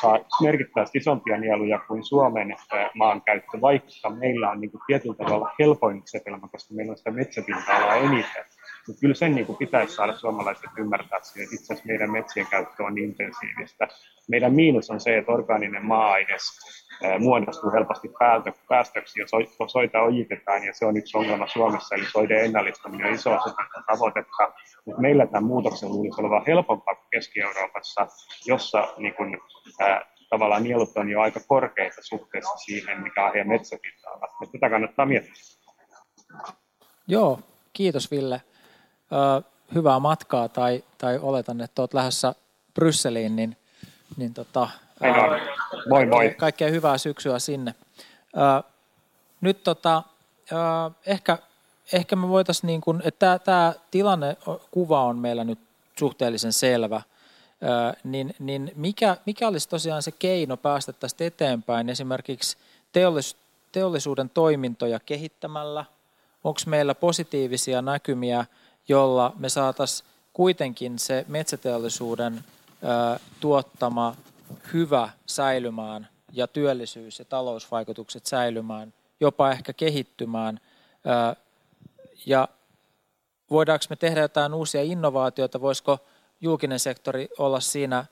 saa merkittävästi isompia nieluja kuin Suomen maankäyttö, vaikka meillä on niin kuin tietyllä tavalla helpoin setelmä, koska meillä on sitä metsäpinta-alaa eniten. Mutta kyllä sen niin kuin pitäisi saada suomalaiset ymmärtää, että itse asiassa meidän metsien käyttö on intensiivistä. Meidän miinus on se, että orgaaninen maa-aines muodostuu helposti päästöksi, jos soita ojitetaan, ja se on yksi ongelma Suomessa, eli soiden ennallistaminen on iso osa tätä tavoitetta. Mutta meillä tämän muutoksen luulisi olevan helpompaa kuin Keski-Euroopassa, jossa niin kun, ää, tavallaan nielut on jo aika korkeita suhteessa siihen, mikä on heidän metsäpinta-ala. Tätä kannattaa miettiä. Joo, kiitos Ville. Hyvää matkaa tai, tai oletan, että olet lähdössä Brysseliin, niin, niin tota, Moi moi. Kaikkea hyvää syksyä sinne. nyt tota, ehkä, ehkä me voitaisiin, niin kuin, että tämä tilannekuva on meillä nyt suhteellisen selvä, niin, niin mikä, mikä olisi tosiaan se keino päästä tästä eteenpäin esimerkiksi teollis, teollisuuden toimintoja kehittämällä? Onko meillä positiivisia näkymiä, jolla me saataisiin kuitenkin se metsäteollisuuden tuottama hyvä säilymään ja työllisyys ja talousvaikutukset säilymään, jopa ehkä kehittymään. Ja voidaanko me tehdä jotain uusia innovaatioita, voisiko julkinen sektori olla siinä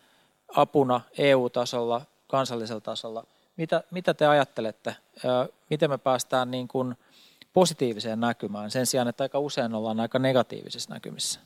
apuna EU-tasolla, kansallisella tasolla. Mitä, mitä te ajattelette, miten me päästään niin kuin positiiviseen näkymään sen sijaan, että aika usein ollaan aika negatiivisissa näkymissä?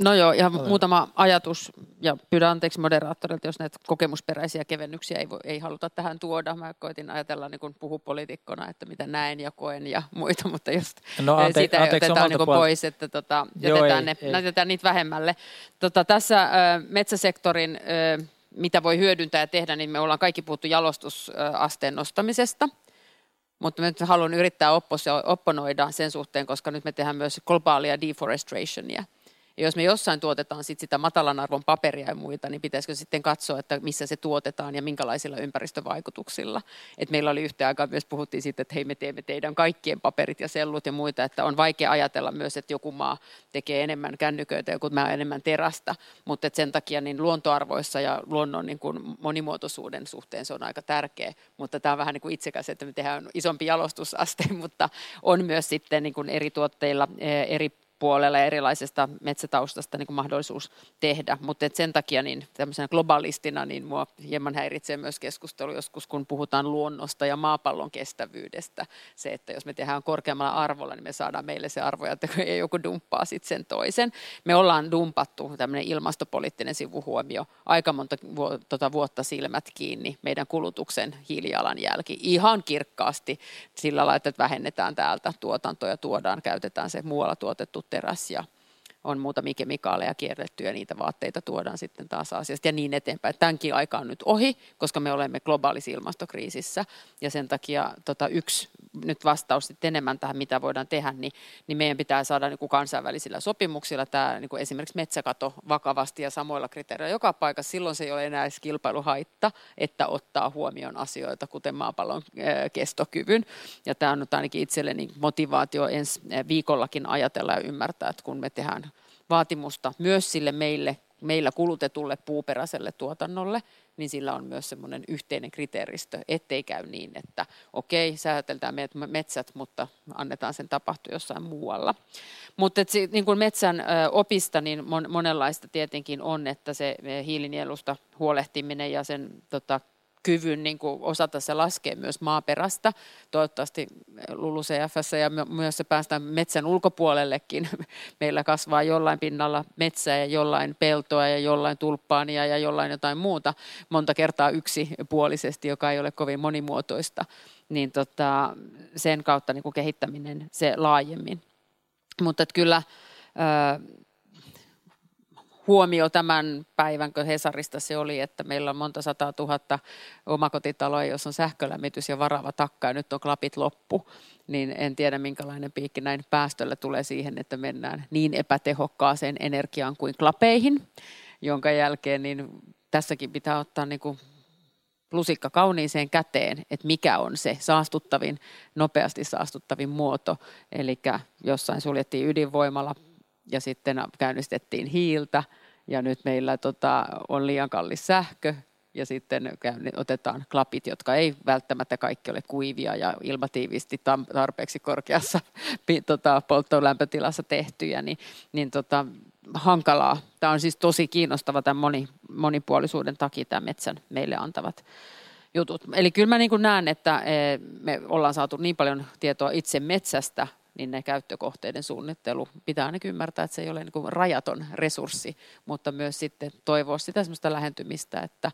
No joo, ihan Olen. muutama ajatus ja pyydän anteeksi moderaattorilta, jos näitä kokemusperäisiä kevennyksiä ei, voi, ei haluta tähän tuoda. Mä koitin ajatella niin kuin puhupoliitikkona, että mitä näen ja koen ja muita, mutta jos no, ante, siitä ante, otetaan niin pois, että tota, joo, jätetään, ei, ne, ei. jätetään niitä vähemmälle. Tota, tässä äh, metsäsektorin, äh, mitä voi hyödyntää ja tehdä, niin me ollaan kaikki puhuttu jalostusasteen nostamisesta – mutta nyt haluan yrittää opponoida sen suhteen, koska nyt me tehdään myös globaalia deforestationia. Ja jos me jossain tuotetaan sit sitä matalan arvon paperia ja muita, niin pitäisikö sitten katsoa, että missä se tuotetaan ja minkälaisilla ympäristövaikutuksilla. Et meillä oli yhtä aikaa myös puhuttiin siitä, että hei me teemme teidän kaikkien paperit ja sellut ja muita, että on vaikea ajatella myös, että joku maa tekee enemmän kännyköitä, joku maa enemmän terästä, mutta sen takia niin luontoarvoissa ja luonnon niin kuin monimuotoisuuden suhteen se on aika tärkeä, mutta tämä on vähän niin kuin itsekäs, että me tehdään isompi jalostusaste, mutta on myös sitten niin kuin eri tuotteilla eh, eri puolella ja erilaisesta metsätaustasta niin kuin mahdollisuus tehdä. Mutta sen takia niin tämmöisenä globalistina niin mua hieman häiritsee myös keskustelu joskus, kun puhutaan luonnosta ja maapallon kestävyydestä. Se, että jos me tehdään korkeammalla arvolla, niin me saadaan meille se arvo, että ei joku dumppaa sitten sen toisen. Me ollaan dumpattu tämmöinen ilmastopoliittinen sivuhuomio aika monta vu- tota vuotta silmät kiinni meidän kulutuksen hiilijalanjälki ihan kirkkaasti sillä lailla, että vähennetään täältä tuotantoa ja tuodaan, käytetään se muualla tuotettu teräs ja on muutamia kemikaaleja kierretty ja niitä vaatteita tuodaan sitten taas asiasta ja niin eteenpäin. Tämänkin aika on nyt ohi, koska me olemme globaalissa ilmastokriisissä ja sen takia tota, yksi nyt vastaus sitten enemmän tähän, mitä voidaan tehdä, niin, niin meidän pitää saada niin kuin kansainvälisillä sopimuksilla tämä niin kuin esimerkiksi metsäkato vakavasti ja samoilla kriteereillä joka paikassa. Silloin se ei ole enää edes kilpailuhaitta, että ottaa huomioon asioita, kuten maapallon kestokyvyn. Ja tämä on ainakin itselleni motivaatio ensi viikollakin ajatella ja ymmärtää, että kun me tehdään vaatimusta myös sille meille, meillä kulutetulle puuperäiselle tuotannolle, niin sillä on myös semmoinen yhteinen kriteeristö, ettei käy niin, että okei, sääteltään metsät, mutta annetaan sen tapahtua jossain muualla. Mutta niin kuin metsän opista, niin monenlaista tietenkin on, että se hiilinielusta huolehtiminen ja sen tota, kyvyn niin kuin osata se laskea myös maaperästä. Toivottavasti LULUCFssä ja myös se päästään metsän ulkopuolellekin. Meillä kasvaa jollain pinnalla metsää ja jollain peltoa ja jollain tulppaania ja jollain jotain muuta. Monta kertaa yksipuolisesti, joka ei ole kovin monimuotoista. Niin tota, sen kautta niin kuin kehittäminen se laajemmin. Mutta kyllä huomio tämän päivän, kun Hesarista se oli, että meillä on monta sataa tuhatta omakotitaloa, jos on sähkölämmitys ja varava takka ja nyt on klapit loppu, niin en tiedä minkälainen piikki näin päästöllä tulee siihen, että mennään niin epätehokkaaseen energiaan kuin klapeihin, jonka jälkeen niin tässäkin pitää ottaa niin kuin lusikka kauniiseen käteen, että mikä on se saastuttavin, nopeasti saastuttavin muoto. Eli jossain suljettiin ydinvoimalla ja sitten käynnistettiin hiiltä ja nyt meillä tota, on liian kallis sähkö ja sitten otetaan klapit, jotka ei välttämättä kaikki ole kuivia ja ilmatiivisti tarpeeksi korkeassa tota, polttolämpötilassa tehtyjä, niin, niin tota, hankalaa. Tämä on siis tosi kiinnostava tämän moni, monipuolisuuden takia tämä metsän meille antavat jutut. Eli kyllä mä niin kuin näen, että e, me ollaan saatu niin paljon tietoa itse metsästä, niin ne käyttökohteiden suunnittelu pitää ainakin ymmärtää, että se ei ole niin kuin rajaton resurssi, mutta myös sitten toivoa sitä sellaista lähentymistä, että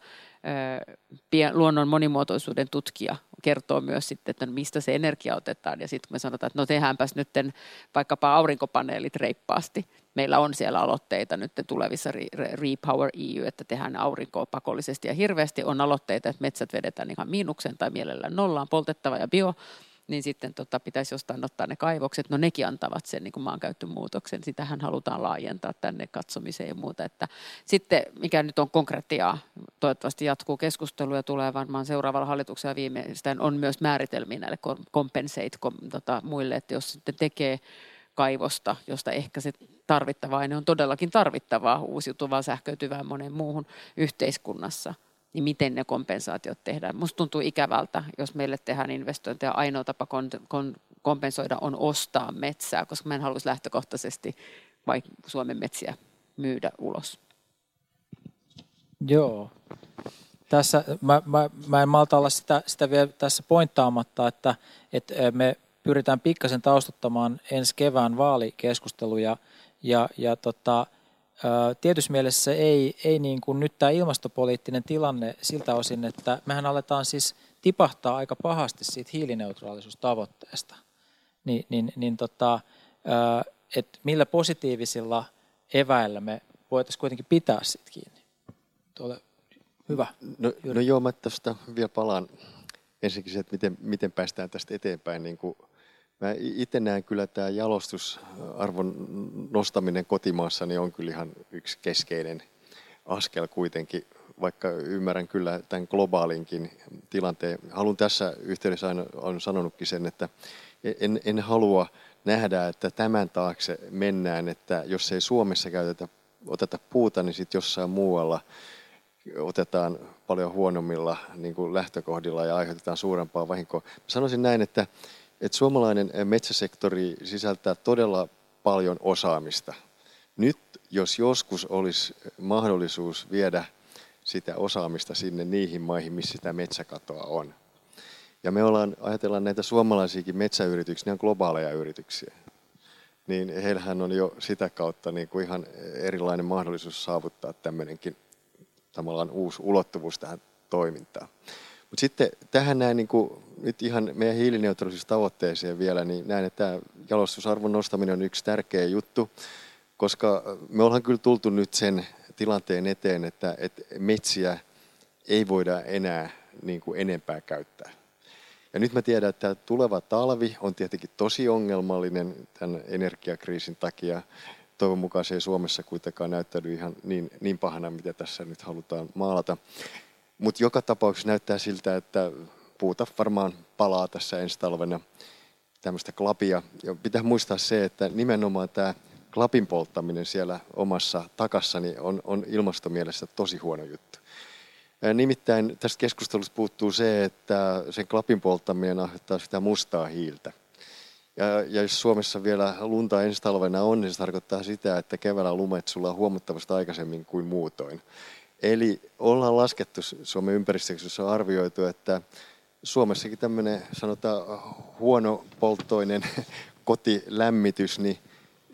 luonnon monimuotoisuuden tutkija kertoo myös sitten, että mistä se energia otetaan. Ja sitten kun me sanotaan, että no tehdäänpäs nyt vaikkapa aurinkopaneelit reippaasti. Meillä on siellä aloitteita nyt tulevissa Repower EU, että tehdään aurinkoa pakollisesti ja hirveästi. On aloitteita, että metsät vedetään ihan miinuksen tai mielellään nollaan poltettava ja bio niin sitten tota, pitäisi jostain ottaa ne kaivokset. No nekin antavat sen niin kuin maankäyttömuutoksen. Sitähän halutaan laajentaa tänne katsomiseen ja muuta. Että sitten, mikä nyt on konkretiaa, toivottavasti jatkuu keskustelu ja tulee varmaan seuraavalla hallituksella viimeistään, on myös määritelmiä näille compensate kom, tota, muille, että jos sitten tekee kaivosta, josta ehkä se tarvittava aine on todellakin tarvittavaa uusiutuvaa sähköityvää monen muuhun yhteiskunnassa – niin miten ne kompensaatiot tehdään. Musta tuntuu ikävältä, jos meille tehdään investointeja. Ainoa tapa kon- kon- kompensoida on ostaa metsää, koska mä en haluaisi lähtökohtaisesti vaikka Suomen metsiä myydä ulos. Joo. Tässä, mä, mä, mä en malta olla sitä, sitä vielä tässä pointtaamatta, että, että me pyritään pikkasen taustattamaan ensi kevään vaalikeskusteluja ja, ja tota, tietyssä mielessä ei, ei niin kuin nyt tämä ilmastopoliittinen tilanne siltä osin, että mehän aletaan siis tipahtaa aika pahasti siitä hiilineutraalisuustavoitteesta. Ni, niin, niin tota, että millä positiivisilla eväillä me voitaisiin kuitenkin pitää siitä kiinni. Tuolle, hyvä. No, no joo, mä tästä vielä palaan ensinnäkin se, että miten, miten päästään tästä eteenpäin niin kuin Mä itse näen kyllä tämä jalostusarvon nostaminen kotimaassa niin on kyllä ihan yksi keskeinen askel kuitenkin, vaikka ymmärrän kyllä tämän globaalinkin tilanteen. Haluan tässä yhteydessä aina on sanonutkin sen, että en, en halua nähdä, että tämän taakse mennään, että jos ei Suomessa käytetä, oteta puuta, niin sitten jossain muualla otetaan paljon huonommilla niin kuin lähtökohdilla ja aiheutetaan suurempaa vahinkoa. Sanoisin näin, että että suomalainen eh, metsäsektori sisältää todella paljon osaamista. Nyt, jos joskus olisi mahdollisuus viedä sitä osaamista sinne niihin maihin, missä sitä metsäkatoa on. Ja me ollaan, ajatellaan näitä suomalaisiakin metsäyrityksiä, ne on globaaleja yrityksiä. Niin heillähän on jo sitä kautta niin kuin ihan erilainen mahdollisuus saavuttaa tämmöinenkin tavallaan uusi ulottuvuus tähän toimintaan. Mutta sitten tähän näin niin kuin, nyt ihan meidän hiilineutraalisuustavoitteeseen vielä, niin näen, että tämä jalostusarvon nostaminen on yksi tärkeä juttu, koska me ollaan kyllä tultu nyt sen tilanteen eteen, että, että metsiä ei voida enää niin kuin enempää käyttää. Ja nyt mä tiedän, että tuleva talvi on tietenkin tosi ongelmallinen tämän energiakriisin takia. Toivon mukaan se ei Suomessa kuitenkaan näyttäydy ihan niin, niin pahana, mitä tässä nyt halutaan maalata. Mutta joka tapauksessa näyttää siltä, että puuta varmaan palaa tässä ensi talvena tämmöistä klapia. Ja pitää muistaa se, että nimenomaan tämä klapin polttaminen siellä omassa takassani on, on ilmastomielessä tosi huono juttu. Nimittäin tästä keskustelusta puuttuu se, että sen klapin polttaminen aiheuttaa sitä mustaa hiiltä. Ja, ja jos Suomessa vielä lunta ensi talvena on, niin se tarkoittaa sitä, että keväällä lumet sulaa huomattavasti aikaisemmin kuin muutoin. Eli ollaan laskettu Suomen ympäristökeskuksessa on arvioitu, että Suomessakin tämmöinen sanotaan huono polttoinen kotilämmitys, niin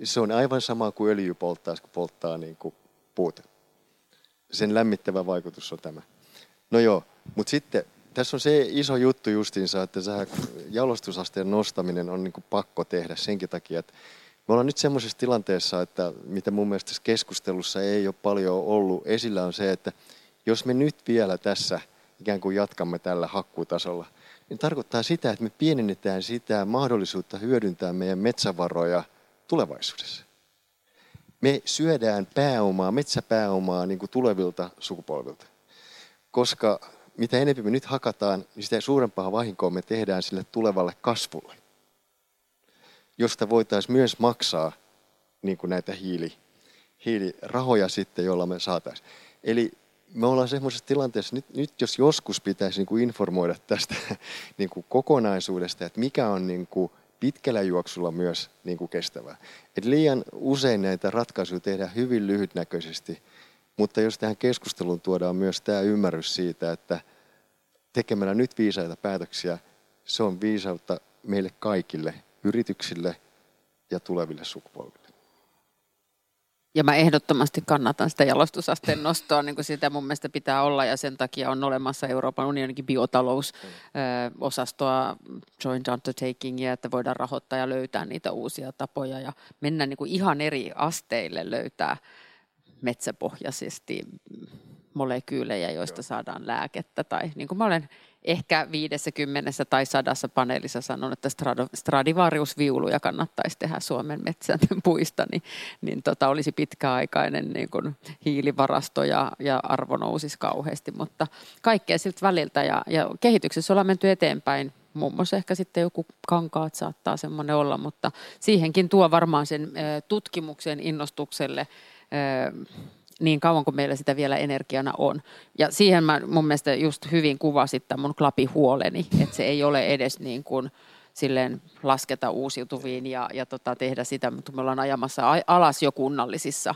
se on aivan sama kuin öljy polttaa, kun polttaa niin kuin puuta. Sen lämmittävä vaikutus on tämä. No joo, mutta sitten tässä on se iso juttu justiinsa, että jalostusasteen nostaminen on niin kuin pakko tehdä senkin takia, että Me ollaan nyt semmoisessa tilanteessa, että mitä mun mielestä tässä keskustelussa ei ole paljon ollut esillä on se, että jos me nyt vielä tässä ikään kuin jatkamme tällä hakkuutasolla, niin tarkoittaa sitä, että me pienennetään sitä mahdollisuutta hyödyntää meidän metsävaroja tulevaisuudessa. Me syödään pääomaa, metsäpääomaa niin kuin tulevilta sukupolvilta. Koska mitä enemmän me nyt hakataan, niin sitä suurempaa vahinkoa me tehdään sille tulevalle kasvulle, josta voitaisiin myös maksaa niin kuin näitä hiili, hiilirahoja sitten, joilla me saataisiin. Eli me ollaan semmoisessa tilanteessa, nyt, nyt jos joskus pitäisi niin kuin informoida tästä niin kuin kokonaisuudesta, että mikä on niin kuin pitkällä juoksulla myös niin kuin kestävää. Et liian usein näitä ratkaisuja tehdään hyvin lyhytnäköisesti, mutta jos tähän keskusteluun tuodaan myös tämä ymmärrys siitä, että tekemällä nyt viisaita päätöksiä, se on viisautta meille kaikille, yrityksille ja tuleville sukupolville. Ja mä ehdottomasti kannatan sitä jalostusasteen nostoa, niin kuin sitä mun mielestä pitää olla, ja sen takia on olemassa Euroopan unioninkin biotalousosastoa, joint undertakingia, että voidaan rahoittaa ja löytää niitä uusia tapoja, ja mennä niin kuin ihan eri asteille löytää metsäpohjaisesti molekyylejä, joista saadaan lääkettä. Tai niin kuin mä olen ehkä 50 tai sadassa paneelissa sanonut, että Stradivarius-viuluja kannattaisi tehdä Suomen metsän puista, niin, niin tota, olisi pitkäaikainen niin kuin hiilivarasto ja, ja arvo nousisi kauheasti, mutta kaikkea siltä väliltä ja, ja kehityksessä ollaan menty eteenpäin. Muun muassa ehkä sitten joku kankaat saattaa semmoinen olla, mutta siihenkin tuo varmaan sen tutkimuksen innostukselle niin kauan kuin meillä sitä vielä energiana on. Ja siihen mä mun mielestä just hyvin kuvasit tämän mun klapihuoleni, että se ei ole edes niin kuin silleen lasketa uusiutuviin ja, ja tota, tehdä sitä, mutta me ollaan ajamassa alas jo kunnallisissa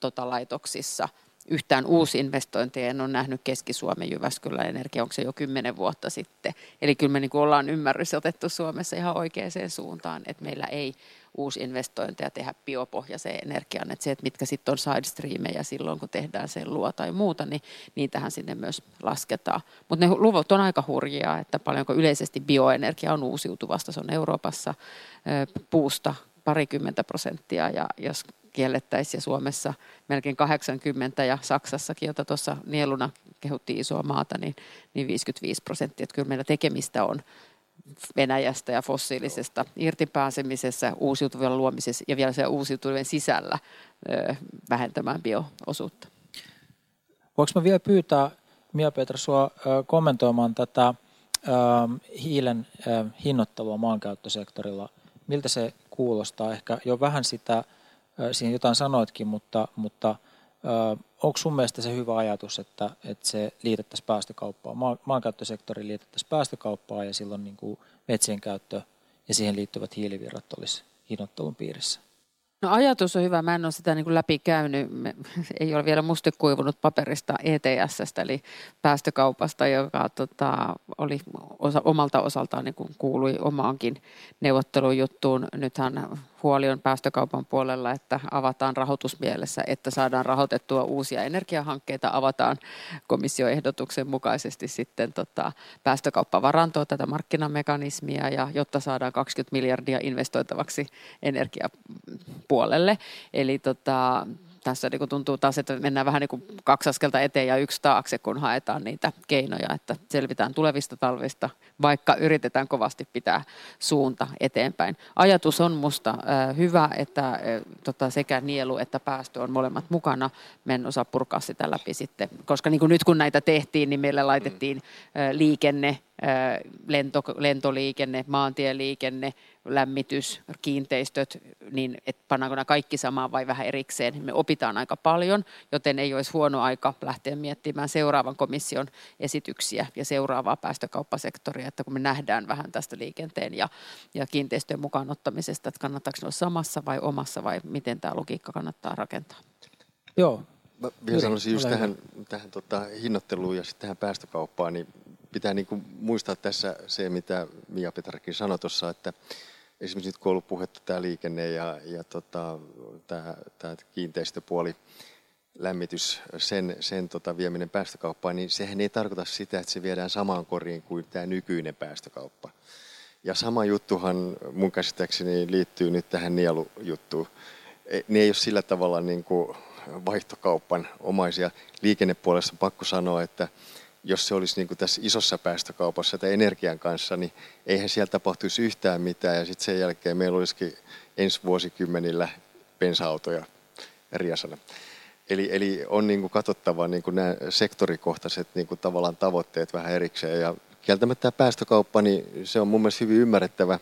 tota, laitoksissa – yhtään uusinvestointeja en ole nähnyt Keski-Suomen Jyväskylän energia, onko se jo kymmenen vuotta sitten. Eli kyllä me niin kuin ollaan ymmärrys otettu Suomessa ihan oikeaan suuntaan, että meillä ei uusinvestointeja tehdä biopohjaiseen energiaan. Että se, että mitkä sitten on sidestreameja silloin, kun tehdään sen luo tai muuta, niin niitähän sinne myös lasketaan. Mutta ne luvut on aika hurjia, että paljonko yleisesti bioenergia on uusiutuvasta. Se on Euroopassa puusta parikymmentä prosenttia ja jos kiellettäisiin ja Suomessa melkein 80 ja Saksassakin, jota tuossa nieluna kehuttiin isoa maata, niin, niin 55 prosenttia. Että kyllä meillä tekemistä on Venäjästä ja fossiilisesta irtipääsemisessä, uusiutuvien luomisessa ja vielä se uusiutuvien sisällä vähentämään bioosuutta. Voinko mä vielä pyytää, Mia Petra, sinua kommentoimaan tätä hiilen hinnoittelua maankäyttösektorilla. Miltä se kuulostaa? Ehkä jo vähän sitä Siinä jotain sanoitkin, mutta, mutta onko sun mielestä se hyvä ajatus, että, että se liitettäisiin päästökauppaan, maankäyttösektori liitettäisiin päästökauppaan ja silloin niin kuin metsien käyttö ja siihen liittyvät hiilivirrat olisi hinnoittelun piirissä? No ajatus on hyvä. Mä en ole sitä niin kuin läpi käynyt. Me, ei ole vielä mustekuivunut paperista ETS, eli päästökaupasta, joka tota, oli osa, omalta osaltaan niin kuin kuului omaankin neuvottelujuttuun. Nythän huoli on päästökaupan puolella, että avataan rahoitusmielessä, että saadaan rahoitettua uusia energiahankkeita, avataan komissioehdotuksen mukaisesti sitten tota, päästökauppavarantoa, tätä markkinamekanismia, ja jotta saadaan 20 miljardia investoitavaksi energiapuolelle. Eli tota, tässä niin tuntuu taas, että mennään vähän niin kuin kaksi askelta eteen ja yksi taakse, kun haetaan niitä keinoja, että selvitään tulevista talvista, vaikka yritetään kovasti pitää suunta eteenpäin. Ajatus on musta hyvä, että tota, sekä nielu että päästö on molemmat mukana. Me en osaa purkaa sitä läpi sitten, koska niin kuin nyt kun näitä tehtiin, niin meille laitettiin äh, liikenne, lento, lentoliikenne, maantieliikenne, lämmitys, kiinteistöt, niin että pannaanko nämä kaikki samaan vai vähän erikseen. Me opitaan aika paljon, joten ei olisi huono aika lähteä miettimään seuraavan komission esityksiä ja seuraavaa päästökauppasektoria, että kun me nähdään vähän tästä liikenteen ja, ja kiinteistöjen mukaan ottamisesta, että kannattaako ne olla samassa vai omassa vai miten tämä logiikka kannattaa rakentaa. Joo. Mä vielä sanoisin just tähän, tähän tota, hinnoitteluun ja sitten tähän päästökauppaan, niin pitää niin kuin muistaa tässä se, mitä Mia Petrakin sanoi tuossa, että esimerkiksi nyt kun on ollut puhetta tämä liikenne ja, ja tota, tämä, tämä kiinteistöpuoli, lämmitys, sen, sen tota vieminen päästökauppaan, niin sehän ei tarkoita sitä, että se viedään samaan koriin kuin tämä nykyinen päästökauppa. Ja sama juttuhan mun käsittääkseni liittyy nyt tähän nielujuttuun. E, ne ei ole sillä tavalla niin kuin vaihtokauppan omaisia. Liikennepuolessa pakko sanoa, että jos se olisi niin kuin tässä isossa päästökaupassa tai energian kanssa, niin eihän siellä tapahtuisi yhtään mitään. Ja sitten sen jälkeen meillä olisikin ensi vuosikymmenillä bensa-autoja riasana. Eli, eli on niin kuin katsottava niin kuin nämä sektorikohtaiset niin kuin tavallaan tavoitteet vähän erikseen. Ja kieltämättä tämä päästökauppa, niin se on mun mielestä hyvin ymmärrettävä.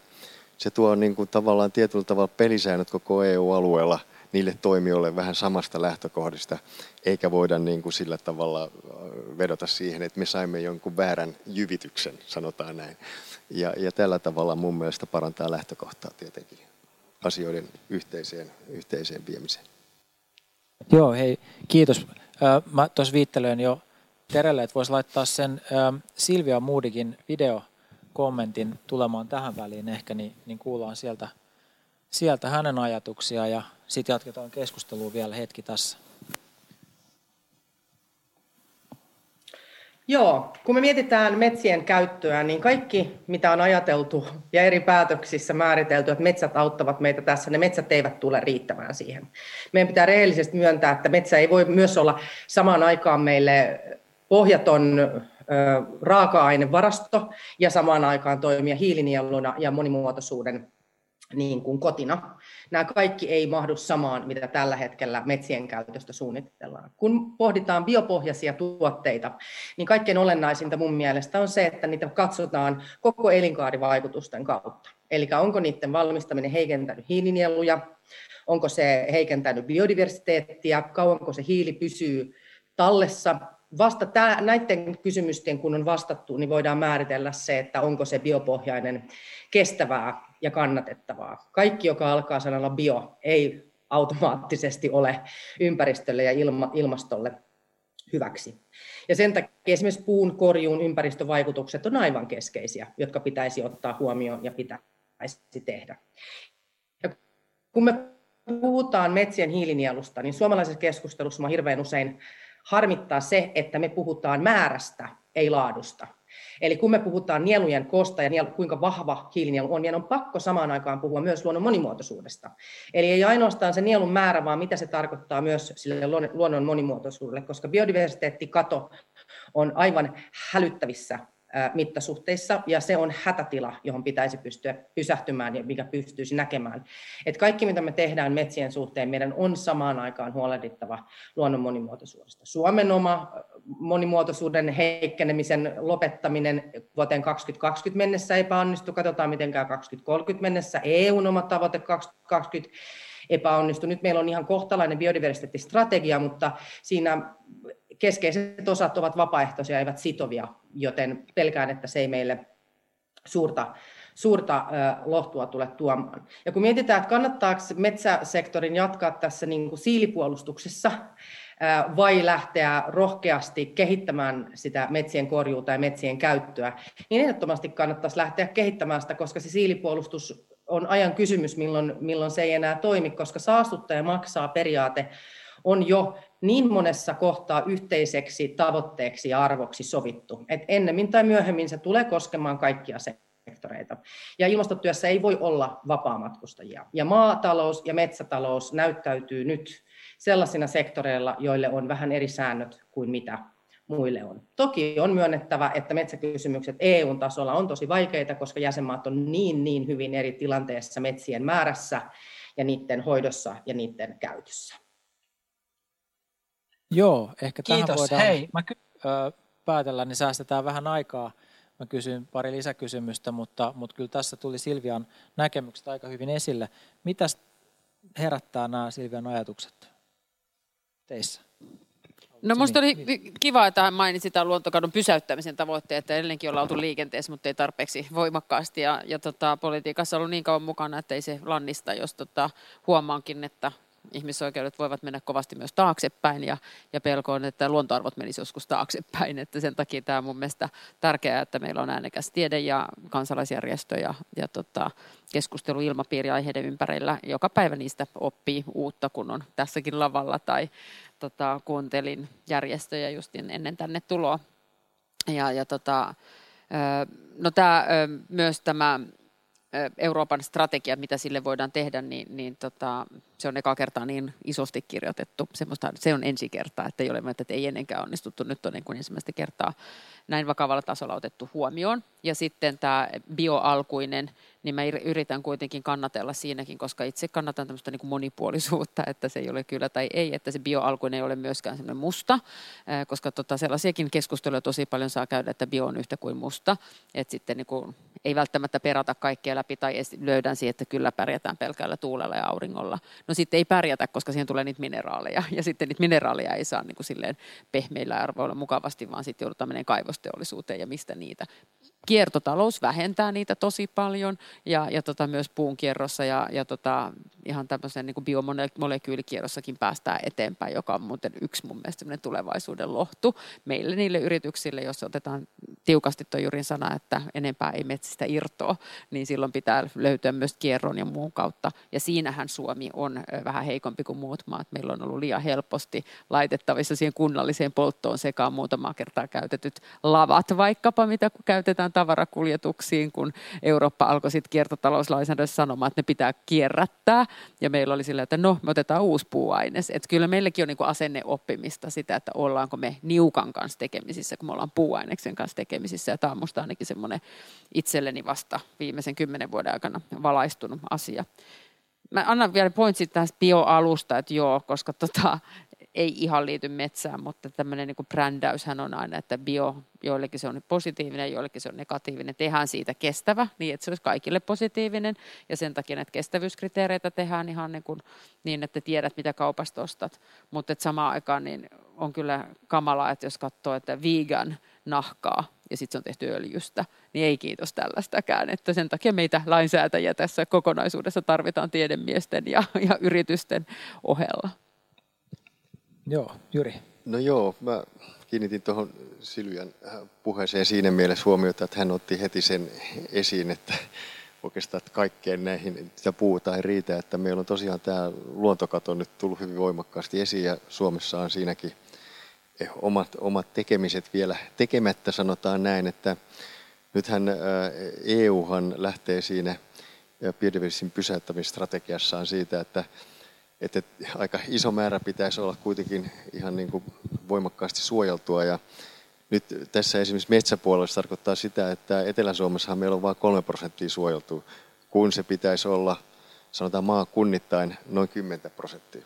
Se tuo niin kuin tavallaan tietyllä tavalla pelisäännöt koko EU-alueella niille toimijoille vähän samasta lähtökohdista, eikä voida niin kuin sillä tavalla vedota siihen, että me saimme jonkun väärän jyvityksen, sanotaan näin. Ja, ja tällä tavalla mun mielestä parantaa lähtökohtaa tietenkin asioiden yhteiseen, yhteiseen viemiseen. Joo, hei, kiitos. Mä tuossa viittelen jo Terelle, että voisi laittaa sen Silvia Moodikin videokommentin tulemaan tähän väliin ehkä, niin, niin kuullaan sieltä, sieltä hänen ajatuksia ja sitten jatketaan keskustelua vielä hetki tässä. Joo, kun me mietitään metsien käyttöä, niin kaikki, mitä on ajateltu ja eri päätöksissä määritelty, että metsät auttavat meitä tässä, ne metsät eivät tule riittämään siihen. Meidän pitää rehellisesti myöntää, että metsä ei voi myös olla samaan aikaan meille pohjaton raaka-ainevarasto ja samaan aikaan toimia hiilinieluna ja monimuotoisuuden niin kuin kotina. Nämä kaikki ei mahdu samaan, mitä tällä hetkellä metsien käytöstä suunnitellaan. Kun pohditaan biopohjaisia tuotteita, niin kaikkein olennaisinta mun mielestä on se, että niitä katsotaan koko elinkaarivaikutusten kautta. Eli onko niiden valmistaminen heikentänyt hiilinieluja, onko se heikentänyt biodiversiteettiä, kauanko se hiili pysyy tallessa. Vasta tää, näiden kysymysten, kun on vastattu, niin voidaan määritellä se, että onko se biopohjainen kestävää ja kannatettavaa. Kaikki, joka alkaa sanalla bio, ei automaattisesti ole ympäristölle ja ilma, ilmastolle hyväksi. Ja sen takia esimerkiksi puun korjuun ympäristövaikutukset on aivan keskeisiä, jotka pitäisi ottaa huomioon ja pitäisi tehdä. Ja kun me puhutaan metsien hiilinielusta, niin suomalaisessa keskustelussa hirveän usein harmittaa se, että me puhutaan määrästä, ei laadusta. Eli kun me puhutaan nielujen koosta ja kuinka vahva hiilinielu on, niin on pakko samaan aikaan puhua myös luonnon monimuotoisuudesta. Eli ei ainoastaan se nielun määrä, vaan mitä se tarkoittaa myös sille luonnon monimuotoisuudelle, koska biodiversiteettikato on aivan hälyttävissä mittasuhteissa, ja se on hätätila, johon pitäisi pystyä pysähtymään ja mikä pystyisi näkemään. Et kaikki, mitä me tehdään metsien suhteen, meidän on samaan aikaan huolehdittava luonnon monimuotoisuudesta. Suomen oma monimuotoisuuden heikkenemisen lopettaminen vuoteen 2020 mennessä epäonnistu, katsotaan mitenkään 2030 mennessä, EUn oma tavoite 2020 epäonnistui. Nyt meillä on ihan kohtalainen biodiversiteettistrategia, mutta siinä keskeiset osat ovat vapaaehtoisia, eivät sitovia, joten pelkään, että se ei meille suurta, suurta lohtua tule tuomaan. Ja kun mietitään, että kannattaako metsäsektorin jatkaa tässä niin kuin siilipuolustuksessa, vai lähteä rohkeasti kehittämään sitä metsien korjuuta ja metsien käyttöä, niin ehdottomasti kannattaisi lähteä kehittämään sitä, koska se siilipuolustus on ajan kysymys, milloin, milloin se ei enää toimi, koska saastuttaja maksaa periaate on jo niin monessa kohtaa yhteiseksi tavoitteeksi ja arvoksi sovittu, että ennemmin tai myöhemmin se tulee koskemaan kaikkia sektoreita. Ja ilmastotyössä ei voi olla vapaamatkustajia. Ja maatalous ja metsätalous näyttäytyy nyt sellaisina sektoreilla, joille on vähän eri säännöt kuin mitä muille on. Toki on myönnettävä, että metsäkysymykset EU-tasolla on tosi vaikeita, koska jäsenmaat on niin, niin hyvin eri tilanteessa metsien määrässä ja niiden hoidossa ja niiden käytössä. Joo, ehkä Kiitos. tähän voidaan Hei, mä ky- ö, päätellä, niin säästetään vähän aikaa. Mä kysyn pari lisäkysymystä, mutta, mutta kyllä tässä tuli Silvian näkemykset aika hyvin esille. Mitä herättää nämä Silvian ajatukset teissä? No musta oli kiva, että hän mainitsi tämän luontokadon pysäyttämisen tavoitteen, että edelleenkin ollaan oltu liikenteessä, mutta ei tarpeeksi voimakkaasti. Ja, ja tota, politiikassa on ollut niin kauan mukana, että ei se lannista, jos tota, huomaankin, että ihmisoikeudet voivat mennä kovasti myös taaksepäin ja, ja pelko on, että luontoarvot menisivät joskus taaksepäin. Että sen takia tämä on mun mielestä tärkeää, että meillä on äänekäs tiede ja kansalaisjärjestö ja, ja tota, keskusteluilmapiiri aiheiden ympärillä. Joka päivä niistä oppii uutta, kun on tässäkin lavalla tai tota, kuuntelin järjestöjä just ennen tänne tuloa. Ja, ja tota, no tämä, myös tämä Euroopan strategia, mitä sille voidaan tehdä, niin, niin tota, se on eka kertaa niin isosti kirjoitettu. Semmosta, se on ensi kertaa, että ei ole että ei ennenkään onnistuttu. Nyt on niin kuin ensimmäistä kertaa näin vakavalla tasolla otettu huomioon. Ja sitten tämä bioalkuinen, niin mä yritän kuitenkin kannatella siinäkin, koska itse kannatan tämmöistä niin kuin monipuolisuutta, että se ei ole kyllä tai ei, että se bioalkuinen ei ole myöskään semmoinen musta, koska tota sellaisiakin keskusteluja tosi paljon saa käydä, että bio on yhtä kuin musta, että sitten niin kuin ei välttämättä perata kaikkea läpi tai löydän siihen, että kyllä pärjätään pelkällä tuulella ja auringolla. No sitten ei pärjätä, koska siihen tulee niitä mineraaleja. Ja sitten niitä mineraaleja ei saa niin kuin silleen pehmeillä arvoilla mukavasti, vaan sitten joudutaan menemään kaivosteollisuuteen ja mistä niitä kiertotalous vähentää niitä tosi paljon ja, ja tota, myös puun kierrossa ja, ja tota, ihan tämmöisen niin biomolekyylikierrossakin päästään eteenpäin, joka on muuten yksi mun mielestä tulevaisuuden lohtu meille niille yrityksille, jos otetaan tiukasti tuo Jurin sana, että enempää ei metsistä irtoa, niin silloin pitää löytyä myös kierron ja muun kautta. Ja siinähän Suomi on vähän heikompi kuin muut maat. Meillä on ollut liian helposti laitettavissa siihen kunnalliseen polttoon sekaan muutamaa kertaa käytetyt lavat vaikkapa, mitä käytetään tavarakuljetuksiin, kun Eurooppa alkoi sitten kiertotalouslainsäädännössä sanomaan, että ne pitää kierrättää. Ja meillä oli sillä, että no, me otetaan uusi puuaines. Että kyllä meilläkin on niin asenneoppimista sitä, että ollaanko me niukan kanssa tekemisissä, kun me ollaan puuaineksen kanssa tekemisissä. Ja tämä on musta ainakin semmoinen itselleni vasta viimeisen kymmenen vuoden aikana valaistunut asia. Mä annan vielä pointsit tästä bioalusta, että joo, koska tota, ei ihan liity metsään, mutta tämmöinen niin brändäyshän on aina, että bio, joillekin se on positiivinen, joillekin se on negatiivinen. Tehdään siitä kestävä, niin että se olisi kaikille positiivinen, ja sen takia näitä kestävyyskriteereitä tehdään ihan niin, kuin, niin että tiedät, mitä kaupasta ostat. Mutta samaan aikaan niin on kyllä kamalaa, että jos katsoo, että vegan nahkaa, ja sitten se on tehty öljystä, niin ei kiitos tällaistakään. Että sen takia meitä lainsäätäjiä tässä kokonaisuudessa tarvitaan tiedemiesten ja, ja yritysten ohella. Joo, Jyri. No joo, mä kiinnitin tuohon Siljan äh, puheeseen siinä mielessä huomiota, että hän otti heti sen esiin, että oikeastaan että kaikkeen näihin sitä puuta ei riitä, että meillä on tosiaan tämä luontokato nyt tullut hyvin voimakkaasti esiin ja Suomessa on siinäkin eh, omat, omat tekemiset vielä tekemättä, sanotaan näin, että nythän äh, EUhan lähtee siinä biodiversiteetin pysäyttämisstrategiassaan siitä, että että aika iso määrä pitäisi olla kuitenkin ihan niin kuin voimakkaasti suojeltua. Ja nyt tässä esimerkiksi metsäpuolella se tarkoittaa sitä, että Etelä-Suomessahan meillä on vain 3 prosenttia suojeltua, kun se pitäisi olla, sanotaan maakunnittain, noin 10 prosenttia.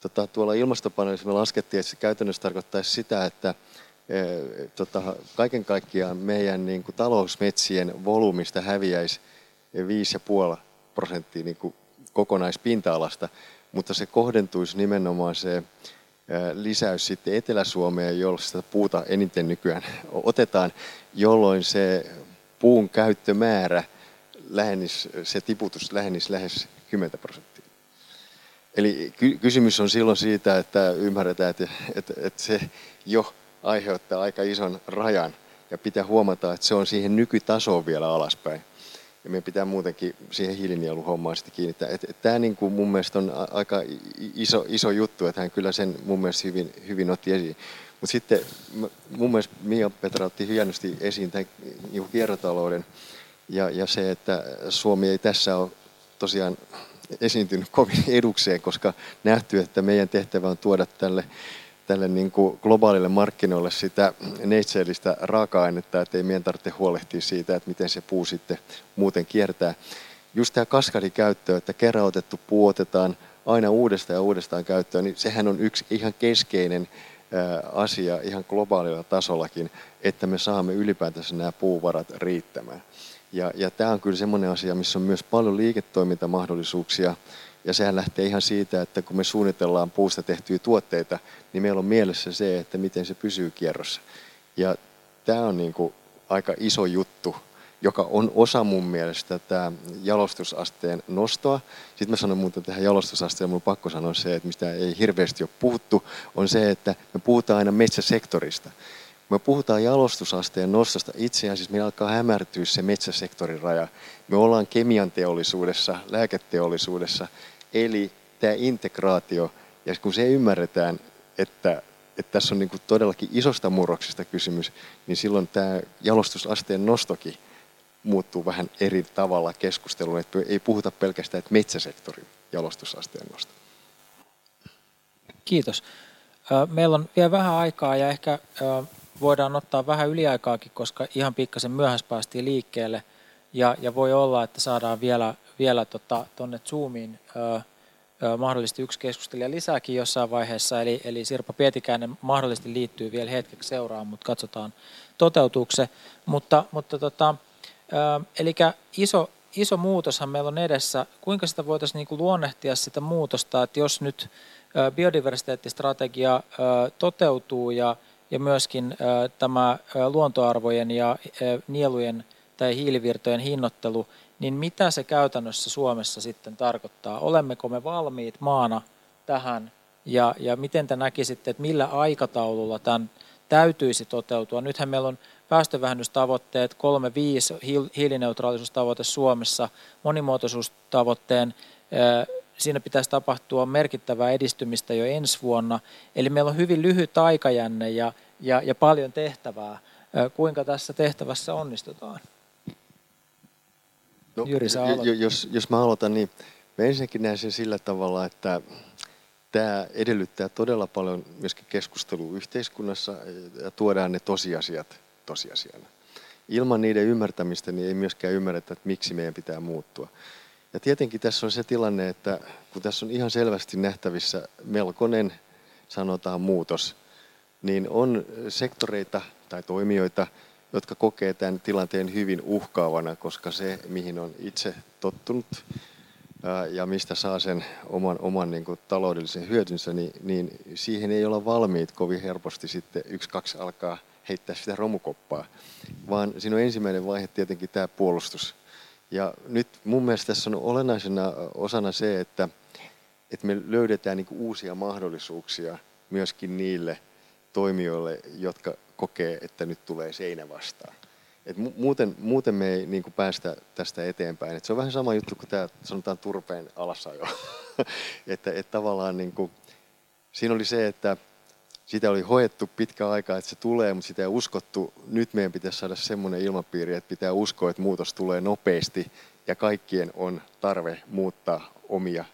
Tota, tuolla ilmastopaneelissa me laskettiin, että se käytännössä tarkoittaisi sitä, että e, tota, kaiken kaikkiaan meidän niin kuin, talousmetsien volyymista häviäisi 5,5 prosenttia niin kuin, kokonaispinta-alasta mutta se kohdentuisi nimenomaan se lisäys sitten Etelä-Suomeen, jolla sitä puuta eniten nykyään otetaan, jolloin se puun käyttömäärä lähenisi, se tiputus lähenisi lähes 10 prosenttia. Eli ky- kysymys on silloin siitä, että ymmärretään, että, että, että se jo aiheuttaa aika ison rajan ja pitää huomata, että se on siihen nykytasoon vielä alaspäin ja meidän pitää muutenkin siihen hiilinieluhommaan sitten kiinnittää. Et, tämä niin kuin mun mielestä on aika iso, iso juttu, että hän kyllä sen mun mielestä hyvin, hyvin otti esiin. Mutta sitten mun mielestä Mia Petra otti hienosti esiin tämän niin kiertotalouden ja, ja se, että Suomi ei tässä ole tosiaan esiintynyt kovin edukseen, koska nähty, että meidän tehtävä on tuoda tälle tälle niin kuin globaalille markkinoille sitä neitseellistä raaka-ainetta, että ei meidän tarvitse huolehtia siitä, että miten se puu sitten muuten kiertää. Just tämä kaskadikäyttö, että kerran otettu puu otetaan aina uudestaan ja uudestaan käyttöön, niin sehän on yksi ihan keskeinen asia ihan globaalilla tasollakin, että me saamme ylipäätänsä nämä puuvarat riittämään. Ja, ja tämä on kyllä semmoinen asia, missä on myös paljon liiketoimintamahdollisuuksia, ja sehän lähtee ihan siitä, että kun me suunnitellaan puusta tehtyjä tuotteita, niin meillä on mielessä se, että miten se pysyy kierrossa. Ja tämä on niin kuin aika iso juttu, joka on osa mun mielestä tämä jalostusasteen nostoa. Sitten mä sanon muuten tähän jalostusasteen, mun pakko sanoa se, että mistä ei hirveästi ole puhuttu, on se, että me puhutaan aina metsäsektorista. Kun me puhutaan jalostusasteen nostosta, itse asiassa meillä alkaa hämärtyä se metsäsektorin raja. Me ollaan kemian teollisuudessa, lääketeollisuudessa, eli tämä integraatio, ja kun se ymmärretään, että, että tässä on niin kuin todellakin isosta murroksesta kysymys, niin silloin tämä jalostusasteen nostokin muuttuu vähän eri tavalla keskusteluun, että ei puhuta pelkästään että metsäsektorin jalostusasteen nosto. Kiitos. Meillä on vielä vähän aikaa ja ehkä voidaan ottaa vähän yliaikaakin, koska ihan pikkasen myöhässä päästiin liikkeelle. Ja, ja voi olla, että saadaan vielä, vielä tuonne tota, Zoomiin ö, ö, mahdollisesti yksi keskustelija lisääkin jossain vaiheessa. Eli, eli Sirpa Pietikäinen mahdollisesti liittyy vielä hetkeksi seuraan, mutta katsotaan toteutuuko se. Mutta, mutta tota, eli iso, iso muutoshan meillä on edessä. Kuinka sitä voitaisiin niin kuin luonnehtia sitä muutosta, että jos nyt biodiversiteettistrategia toteutuu ja, ja myöskin tämä luontoarvojen ja nielujen tai hiilivirtojen hinnoittelu, niin mitä se käytännössä Suomessa sitten tarkoittaa? Olemmeko me valmiit maana tähän ja, ja miten te näkisitte, että millä aikataululla tämän täytyisi toteutua? Nythän meillä on päästövähennystavoitteet, 3-5 hiilineutraalisuustavoite Suomessa, monimuotoisuustavoitteen siinä pitäisi tapahtua merkittävää edistymistä jo ensi vuonna. Eli meillä on hyvin lyhyt aikajänne ja, ja, ja paljon tehtävää. Kuinka tässä tehtävässä onnistutaan? No, Jyri, jos, jos mä aloitan, niin mä ensinnäkin näen sen sillä tavalla, että tämä edellyttää todella paljon myöskin keskustelua yhteiskunnassa ja tuodaan ne tosiasiat tosiasiana. Ilman niiden ymmärtämistä niin ei myöskään ymmärretä, että miksi meidän pitää muuttua. Ja tietenkin tässä on se tilanne, että kun tässä on ihan selvästi nähtävissä melkoinen, sanotaan muutos, niin on sektoreita tai toimijoita, jotka kokee tämän tilanteen hyvin uhkaavana, koska se, mihin on itse tottunut ja mistä saa sen oman, oman niin kuin, taloudellisen hyötynsä, niin, niin siihen ei olla valmiit kovin helposti sitten yksi, kaksi alkaa heittää sitä romukoppaa, vaan siinä on ensimmäinen vaihe tietenkin tämä puolustus. Ja nyt mun mielestä tässä on olennaisena osana se, että, että me löydetään niin uusia mahdollisuuksia myöskin niille toimijoille, jotka kokee, että nyt tulee seinä vastaan. Et muuten, muuten me ei niin päästä tästä eteenpäin. Et se on vähän sama juttu kuin tämä sanotaan turpeen alasajo. että, että tavallaan niin kuin, siinä oli se, että sitä oli hoettu pitkä aikaa, että se tulee, mutta sitä ei uskottu. Nyt meidän pitäisi saada semmoinen ilmapiiri, että pitää uskoa, että muutos tulee nopeasti ja kaikkien on tarve muuttaa omia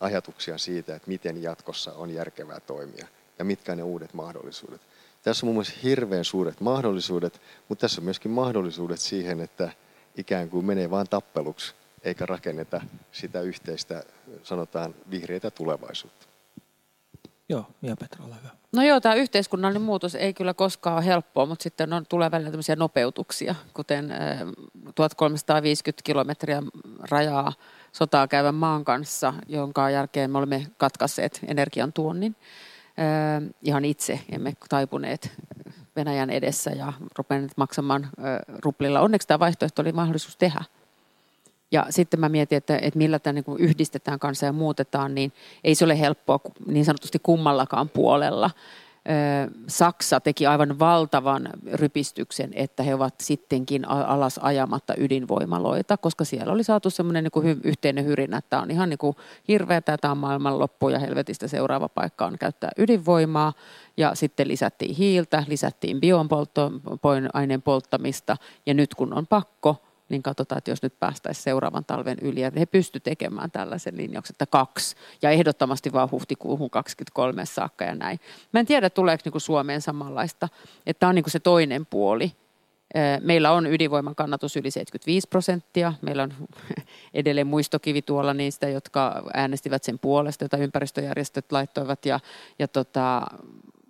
ajatuksia siitä, että miten jatkossa on järkevää toimia ja mitkä ne uudet mahdollisuudet. Tässä on mun mielestä hirveän suuret mahdollisuudet, mutta tässä on myöskin mahdollisuudet siihen, että ikään kuin menee vain tappeluksi eikä rakenneta sitä yhteistä, sanotaan, vihreitä tulevaisuutta. Joo, Mia Petra, ole hyvä. No joo, tämä yhteiskunnallinen muutos ei kyllä koskaan ole helppoa, mutta sitten on, tulee välillä tämmöisiä nopeutuksia, kuten 1350 eh, kilometriä rajaa sotaa käyvän maan kanssa, jonka jälkeen me olemme katkasseet energian tuonnin. Ihan itse emme taipuneet Venäjän edessä ja rupenneet maksamaan ruplilla. Onneksi tämä vaihtoehto oli mahdollisuus tehdä. Ja sitten mä mietin, että, että millä tämä niin yhdistetään kanssa ja muutetaan, niin ei se ole helppoa niin sanotusti kummallakaan puolella. Saksa teki aivan valtavan rypistyksen, että he ovat sittenkin alas ajamatta ydinvoimaloita, koska siellä oli saatu semmoinen niin yhteinen hyrinä, että tämä on ihan niin kuin hirveä, tämä on maailman loppu ja helvetistä seuraava paikka on käyttää ydinvoimaa. Ja sitten lisättiin hiiltä, lisättiin bioaineen polttamista ja nyt kun on pakko, niin katsotaan, että jos nyt päästäisiin seuraavan talven yli, ja he pysty tekemään tällaisen linjauksen, että kaksi, ja ehdottomasti vaan huhtikuuhun 23 saakka ja näin. Mä en tiedä, tuleeko niin kuin Suomeen samanlaista, että tämä on niin kuin se toinen puoli. Meillä on ydinvoiman kannatus yli 75 prosenttia. Meillä on edelleen muistokivi tuolla niistä, jotka äänestivät sen puolesta, jota ympäristöjärjestöt laittoivat. Ja, ja tota,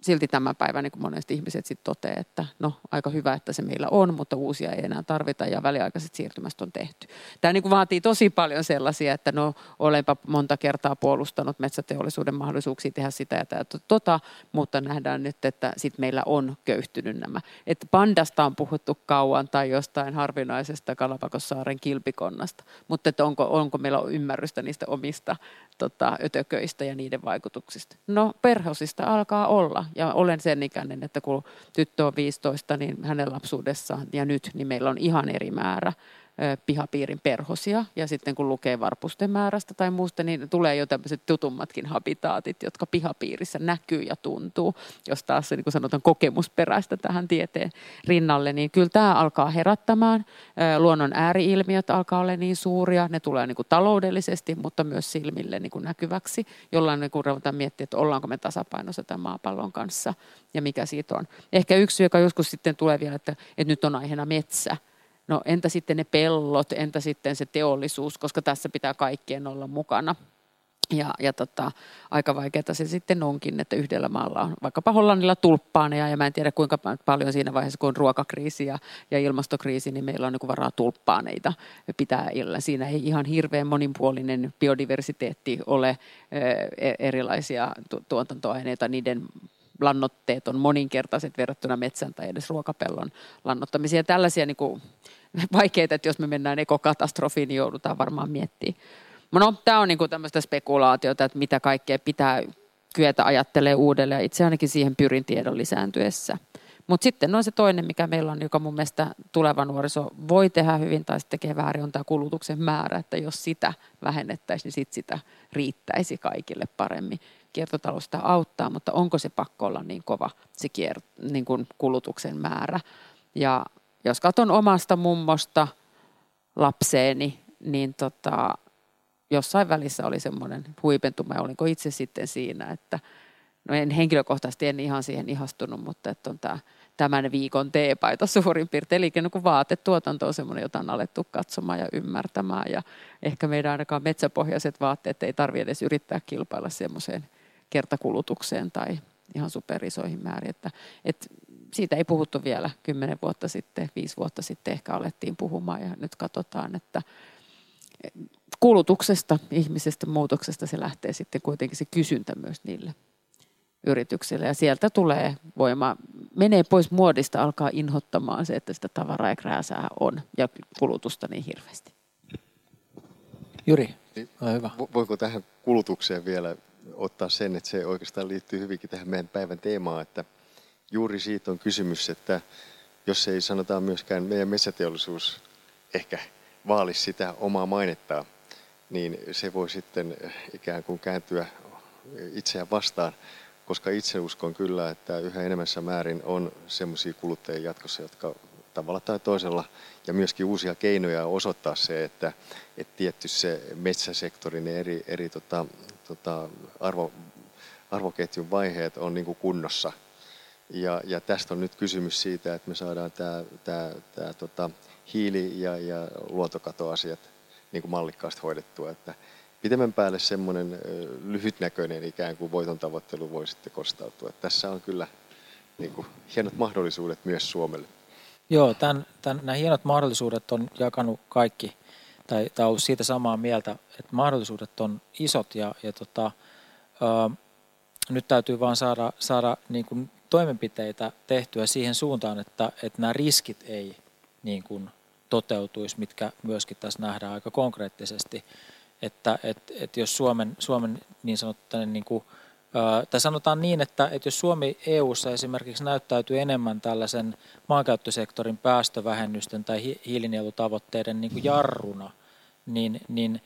silti tämän päivän niin monesti ihmiset sitten toteavat, että no aika hyvä, että se meillä on, mutta uusia ei enää tarvita ja väliaikaiset siirtymästä on tehty. Tämä niin kuin vaatii tosi paljon sellaisia, että no olenpa monta kertaa puolustanut metsäteollisuuden mahdollisuuksia tehdä sitä ja tätä, tota, mutta nähdään nyt, että sitten meillä on köyhtynyt nämä. Että pandasta on puhuttu kauan tai jostain harvinaisesta Kalapakossaaren kilpikonnasta, mutta että onko, onko meillä ymmärrystä niistä omista tota, ötököistä ja niiden vaikutuksista. No perheosista alkaa olla ja olen sen ikäinen, että kun tyttö on 15, niin hänen lapsuudessaan ja nyt, niin meillä on ihan eri määrä pihapiirin perhosia. Ja sitten kun lukee varpusten määrästä tai muusta, niin tulee jo tämmöiset tutummatkin habitaatit, jotka pihapiirissä näkyy ja tuntuu. Jos taas niin kuin sanotaan kokemusperäistä tähän tieteen rinnalle, niin kyllä tämä alkaa herättämään. Luonnon ääriilmiöt alkaa olla niin suuria, ne tulee niin kuin taloudellisesti, mutta myös silmille niin kuin näkyväksi, jollain niin kuin ruvetaan miettiä, että ollaanko me tasapainossa tämän maapallon kanssa ja mikä siitä on. Ehkä yksi, joka joskus sitten tulee vielä, että, että nyt on aiheena metsä – No entä sitten ne pellot, entä sitten se teollisuus, koska tässä pitää kaikkien olla mukana. Ja, ja tota, aika vaikeaa se sitten onkin, että yhdellä maalla on vaikkapa Hollannilla tulppaaneja ja mä en tiedä kuinka paljon siinä vaiheessa, kun on ruokakriisi ja, ja ilmastokriisi, niin meillä on niin varaa tulppaaneita pitää illa. Siinä ei ihan hirveän monipuolinen biodiversiteetti ole e, erilaisia tuotantoaineita, niiden lannoitteet on moninkertaiset verrattuna metsän tai edes ruokapellon lannoittamiseen. Tällaisia niin kuin, vaikeita, että jos me mennään ekokatastrofiin, niin joudutaan varmaan miettimään. No, tämä on niin kuin tämmöistä spekulaatiota, että mitä kaikkea pitää kyetä ajattelemaan uudelleen. Itse ainakin siihen pyrin tiedon lisääntyessä. Mutta sitten on se toinen, mikä meillä on, joka mun mielestä tuleva nuoriso voi tehdä hyvin tai sitten tekee väärin, on tämä kulutuksen määrä, että jos sitä vähennettäisiin, niin sit sitä riittäisi kaikille paremmin kiertotalous sitä auttaa, mutta onko se pakko olla niin kova se kier, niin kuin kulutuksen määrä. Ja jos katson omasta mummosta lapseeni, niin tota, jossain välissä oli semmoinen huipentuma, ja olinko itse sitten siinä, että no en henkilökohtaisesti en ihan siihen ihastunut, mutta että on tämä tämän viikon teepaita suurin piirtein. Eli niin kuin vaatetuotanto on semmoinen, jota on alettu katsomaan ja ymmärtämään. Ja ehkä meidän ainakaan metsäpohjaiset vaatteet ei tarvitse edes yrittää kilpailla semmoiseen kertakulutukseen tai ihan superisoihin määrin. Että, että siitä ei puhuttu vielä kymmenen vuotta sitten, viisi vuotta sitten ehkä alettiin puhumaan ja nyt katsotaan, että kulutuksesta, ihmisestä, muutoksesta se lähtee sitten kuitenkin se kysyntä myös niille yrityksille ja sieltä tulee voima, menee pois muodista, alkaa inhottamaan se, että sitä tavaraa ja krääsää on ja kulutusta niin hirveästi. Juri, niin, ole hyvä. Voiko tähän kulutukseen vielä ottaa sen, että se oikeastaan liittyy hyvinkin tähän meidän päivän teemaan, että juuri siitä on kysymys, että jos ei sanotaan myöskään meidän metsäteollisuus ehkä vaali sitä omaa mainettaa, niin se voi sitten ikään kuin kääntyä itseään vastaan, koska itse uskon kyllä, että yhä enemmässä määrin on semmoisia kuluttajia jatkossa, jotka tavalla tai toisella, ja myöskin uusia keinoja osoittaa se, että, että tietty se metsäsektorin eri, eri tota, tota, arvo, arvoketjun vaiheet on niin kuin kunnossa. Ja, ja tästä on nyt kysymys siitä, että me saadaan tämä, tämä, tämä tota, hiili- ja, ja luontokatoasiat niin kuin mallikkaasti hoidettua. Että pitemmän päälle semmoinen lyhytnäköinen ikään kuin voiton tavoittelu voi sitten kostautua. Että tässä on kyllä niin kuin, hienot mahdollisuudet myös Suomelle. Joo, tämän, tämän, nämä hienot mahdollisuudet on jakanut kaikki tai, tai ollut siitä samaa mieltä, että mahdollisuudet on isot ja, ja tota, ää, nyt täytyy vaan saada, saada niin kuin toimenpiteitä tehtyä siihen suuntaan, että, että nämä riskit ei niin kuin toteutuisi, mitkä myöskin tässä nähdään aika konkreettisesti. Että et, et jos Suomen, Suomen niin sanottu niin kuin, tai sanotaan niin, että, että jos Suomi EU:ssa esimerkiksi näyttäytyy enemmän tällaisen maankäyttösektorin päästövähennysten tai hiilinielutavoitteiden niin kuin jarruna, niin, niin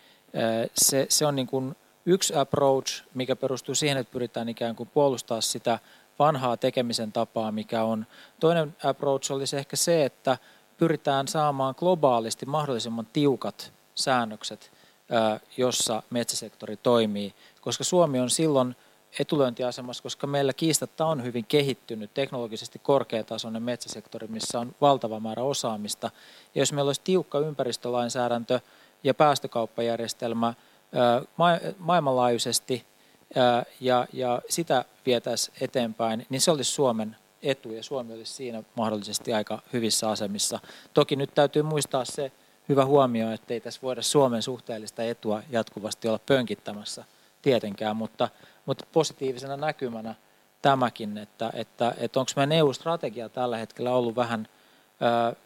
se, se on niin kuin yksi approach, mikä perustuu siihen, että pyritään ikään kuin puolustaa sitä vanhaa tekemisen tapaa, mikä on. Toinen approach olisi ehkä se, että pyritään saamaan globaalisti mahdollisimman tiukat säännökset, jossa metsäsektori toimii, koska Suomi on silloin etulyöntiasemassa, koska meillä kiistatta on hyvin kehittynyt teknologisesti korkeatasoinen metsäsektori, missä on valtava määrä osaamista. Ja jos meillä olisi tiukka ympäristölainsäädäntö ja päästökauppajärjestelmä maailmanlaajuisesti ja, ja sitä vietäisiin eteenpäin, niin se olisi Suomen etu ja Suomi olisi siinä mahdollisesti aika hyvissä asemissa. Toki nyt täytyy muistaa se hyvä huomio, että ei tässä voida Suomen suhteellista etua jatkuvasti olla pönkittämässä tietenkään, mutta mutta positiivisena näkymänä tämäkin, että, että, että onko meidän EU-strategia tällä hetkellä ollut vähän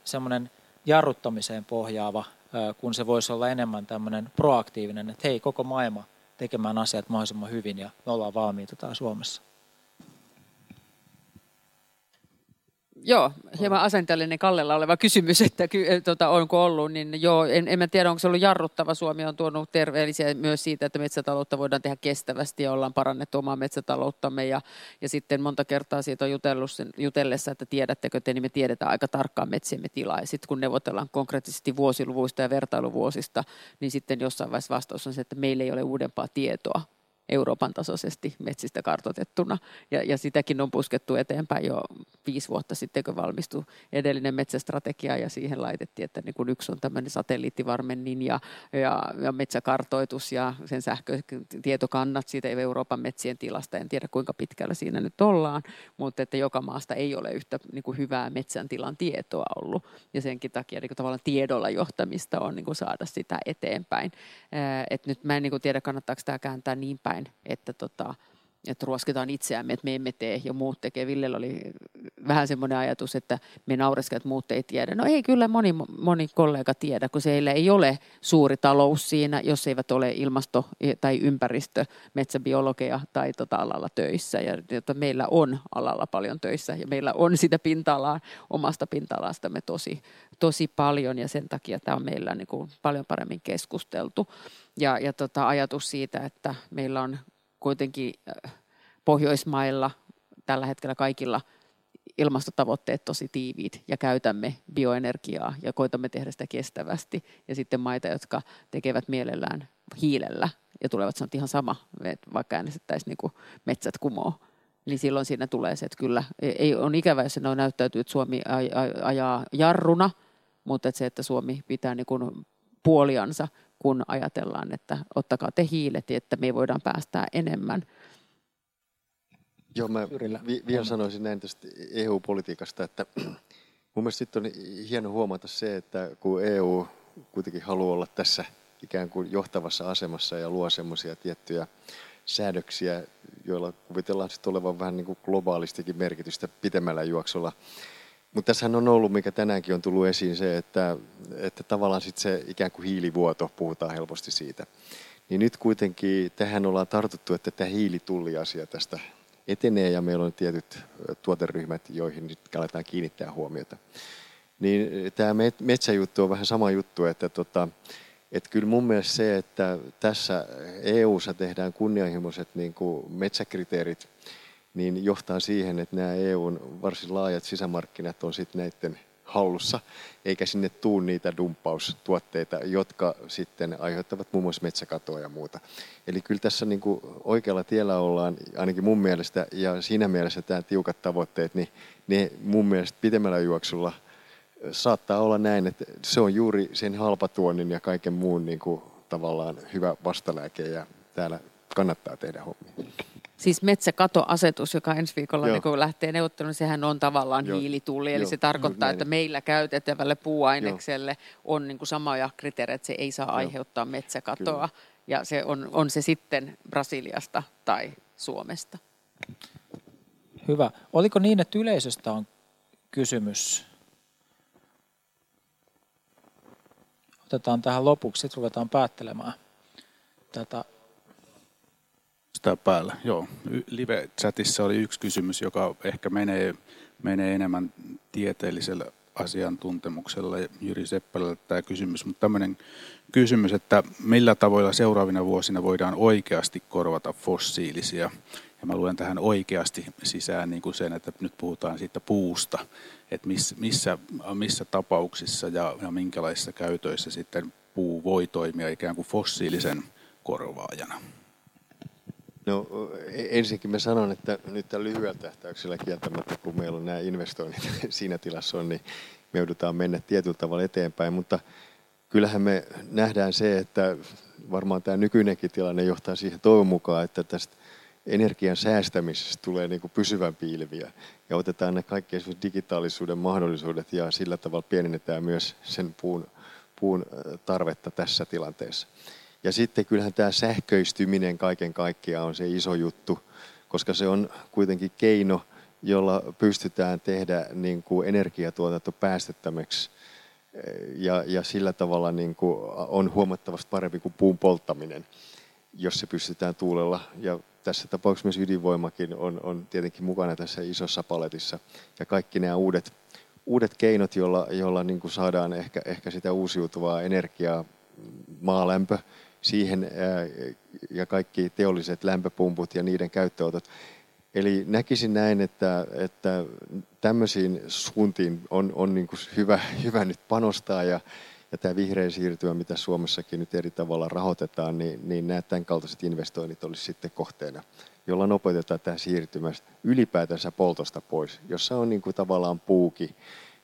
semmoinen jarruttamiseen pohjaava, kun se voisi olla enemmän tämmöinen proaktiivinen, että hei, koko maailma tekemään asiat mahdollisimman hyvin ja me ollaan valmiita täällä Suomessa. Joo, hieman asenteellinen Kallella oleva kysymys, että ky, tota, onko ollut, niin joo, en, en mä tiedä, onko se ollut jarruttava. Suomi on tuonut terveellisiä myös siitä, että metsätaloutta voidaan tehdä kestävästi ja ollaan parannettu omaa metsätalouttamme. Ja, ja sitten monta kertaa siitä on jutellut sen, jutellessa, että tiedättekö te, niin me tiedetään aika tarkkaan metsiemme tilaa. Ja sitten kun neuvotellaan konkreettisesti vuosiluvuista ja vertailuvuosista, niin sitten jossain vaiheessa vastaus on se, että meillä ei ole uudempaa tietoa Euroopan tasoisesti metsistä kartotettuna. Ja, ja sitäkin on puskettu eteenpäin jo viisi vuotta sitten, kun valmistui edellinen metsästrategia ja siihen laitettiin, että niin kun yksi on tämmöinen satelliittivarmennin ja, ja, ja metsäkartoitus ja sen sähkötietokannat siitä Euroopan metsien tilasta. En tiedä kuinka pitkällä siinä nyt ollaan, mutta että joka maasta ei ole yhtä niin kuin hyvää metsän tilan tietoa ollut. Ja senkin takia niin kuin tavallaan tiedolla johtamista on niin kuin saada sitä eteenpäin. Et nyt mä en niin kuin tiedä, kannattaako tämä kääntää niin päin päin, että, tota, että ruoskitaan itseämme, että me emme tee ja muut tekee. Villellä oli vähän semmoinen ajatus, että me naureskelemme, että muut ei tiedä. No ei kyllä moni, moni kollega tiedä, kun siellä ei ole suuri talous siinä, jos eivät ole ilmasto- tai ympäristö, metsäbiologeja tai tota alalla töissä. Ja että meillä on alalla paljon töissä ja meillä on sitä pinta-alaa, omasta pinta-alastamme tosi, tosi paljon ja sen takia tämä on meillä niin kuin paljon paremmin keskusteltu. Ja, ja tota, ajatus siitä, että meillä on kuitenkin äh, Pohjoismailla tällä hetkellä kaikilla ilmastotavoitteet tosi tiiviit ja käytämme bioenergiaa ja koitamme tehdä sitä kestävästi. Ja sitten maita, jotka tekevät mielellään hiilellä ja tulevat sanoa ihan sama, vaikka äänestettäisiin niin metsät kumoo. Niin silloin siinä tulee se, että kyllä ei on ikävä, jos se näyttäytyy, että Suomi ajaa jarruna, mutta että se, että Suomi pitää niin kuin puoliansa kun ajatellaan, että ottakaa te hiilet, että me voidaan päästää enemmän. Joo, mä vi- vielä sanoisin näin tästä EU-politiikasta, että mun mielestä sitten on hieno huomata se, että kun EU kuitenkin haluaa olla tässä ikään kuin johtavassa asemassa ja luo semmoisia tiettyjä säädöksiä, joilla kuvitellaan sitten olevan vähän niin kuin globaalistikin merkitystä pitemmällä juoksulla, mutta tässähän on ollut, mikä tänäänkin on tullut esiin, se, että, että tavallaan sitten se ikään kuin hiilivuoto, puhutaan helposti siitä. Niin nyt kuitenkin tähän ollaan tartuttu, että tämä hiilitulliasia tästä etenee ja meillä on tietyt tuoteryhmät, joihin nyt aletaan kiinnittää huomiota. Niin tämä metsäjuttu on vähän sama juttu, että tota, että kyllä mun mielestä se, että tässä EU-ssa tehdään kunnianhimoiset niin kuin metsäkriteerit, niin johtaa siihen, että nämä EUn varsin laajat sisämarkkinat on sitten näiden hallussa, eikä sinne tuu niitä dumppaustuotteita, jotka sitten aiheuttavat muun muassa metsäkatoa ja muuta. Eli kyllä tässä niin kuin oikealla tiellä ollaan, ainakin mun mielestä, ja siinä mielessä tämä tiukat tavoitteet, niin ne mun mielestä pitemmällä juoksulla saattaa olla näin, että se on juuri sen halpatuonnin ja kaiken muun niin kuin tavallaan hyvä vastalääke, ja täällä kannattaa tehdä hommia. Siis metsäkatoasetus, joka ensi viikolla niin kun lähtee neuvotteluun, sehän on tavallaan Joo. hiilitulli. Eli Joo. se tarkoittaa, että meillä käytettävälle puuainekselle Joo. on niin kuin samoja kriteereitä, että se ei saa Joo. aiheuttaa metsäkatoa. Kyllä. Ja se on, on se sitten Brasiliasta tai Suomesta. Hyvä. Oliko niin, että yleisöstä on kysymys? Otetaan tähän lopuksi, sitten ruvetaan päättelemään tätä sitä päällä. Joo, live-chatissa oli yksi kysymys, joka ehkä menee, menee enemmän tieteelliselle asiantuntemukselle Jyri Seppälälle tämä kysymys, mutta tämmöinen kysymys, että millä tavoilla seuraavina vuosina voidaan oikeasti korvata fossiilisia. Ja mä luen tähän oikeasti sisään niin kuin sen, että nyt puhutaan siitä puusta, että missä, missä, missä tapauksissa ja, ja minkälaisissa käytöissä sitten puu voi toimia ikään kuin fossiilisen korvaajana. No e, ensinnäkin mä sanon, että nyt tällä lyhyellä tähtäyksellä kieltämättä, kun meillä on nämä investoinnit siinä tilassa on, niin me joudutaan mennä tietyllä tavalla eteenpäin, mutta kyllähän me nähdään se, että varmaan tämä nykyinenkin tilanne johtaa siihen toivon mukaan, että tästä energian säästämisestä tulee niin kuin pysyvän piilviä ja otetaan ne kaikki digitaalisuuden mahdollisuudet ja sillä tavalla pienennetään myös sen puun, puun tarvetta tässä tilanteessa. Ja sitten kyllähän tämä sähköistyminen kaiken kaikkiaan on se iso juttu, koska se on kuitenkin keino, jolla pystytään tehdä niin kuin energiatuotanto päästettömäksi ja, ja sillä tavalla niin kuin on huomattavasti parempi kuin puun polttaminen, jos se pystytään tuulella ja tässä tapauksessa myös ydinvoimakin on, on tietenkin mukana tässä isossa paletissa. Ja kaikki nämä uudet, uudet keinot, joilla, joilla niin saadaan ehkä, ehkä sitä uusiutuvaa energiaa, maalämpö, siihen ja kaikki teolliset lämpöpumput ja niiden käyttöönotot. Eli näkisin näin, että, että tämmöisiin suuntiin on, on niin kuin hyvä, hyvä nyt panostaa ja, ja tämä vihreä siirtymä, mitä Suomessakin nyt eri tavalla rahoitetaan, niin, niin nämä tämän kaltaiset investoinnit olisi sitten kohteena, jolla nopeutetaan tämä siirtymä ylipäätänsä poltosta pois, jossa on niin kuin tavallaan puuki.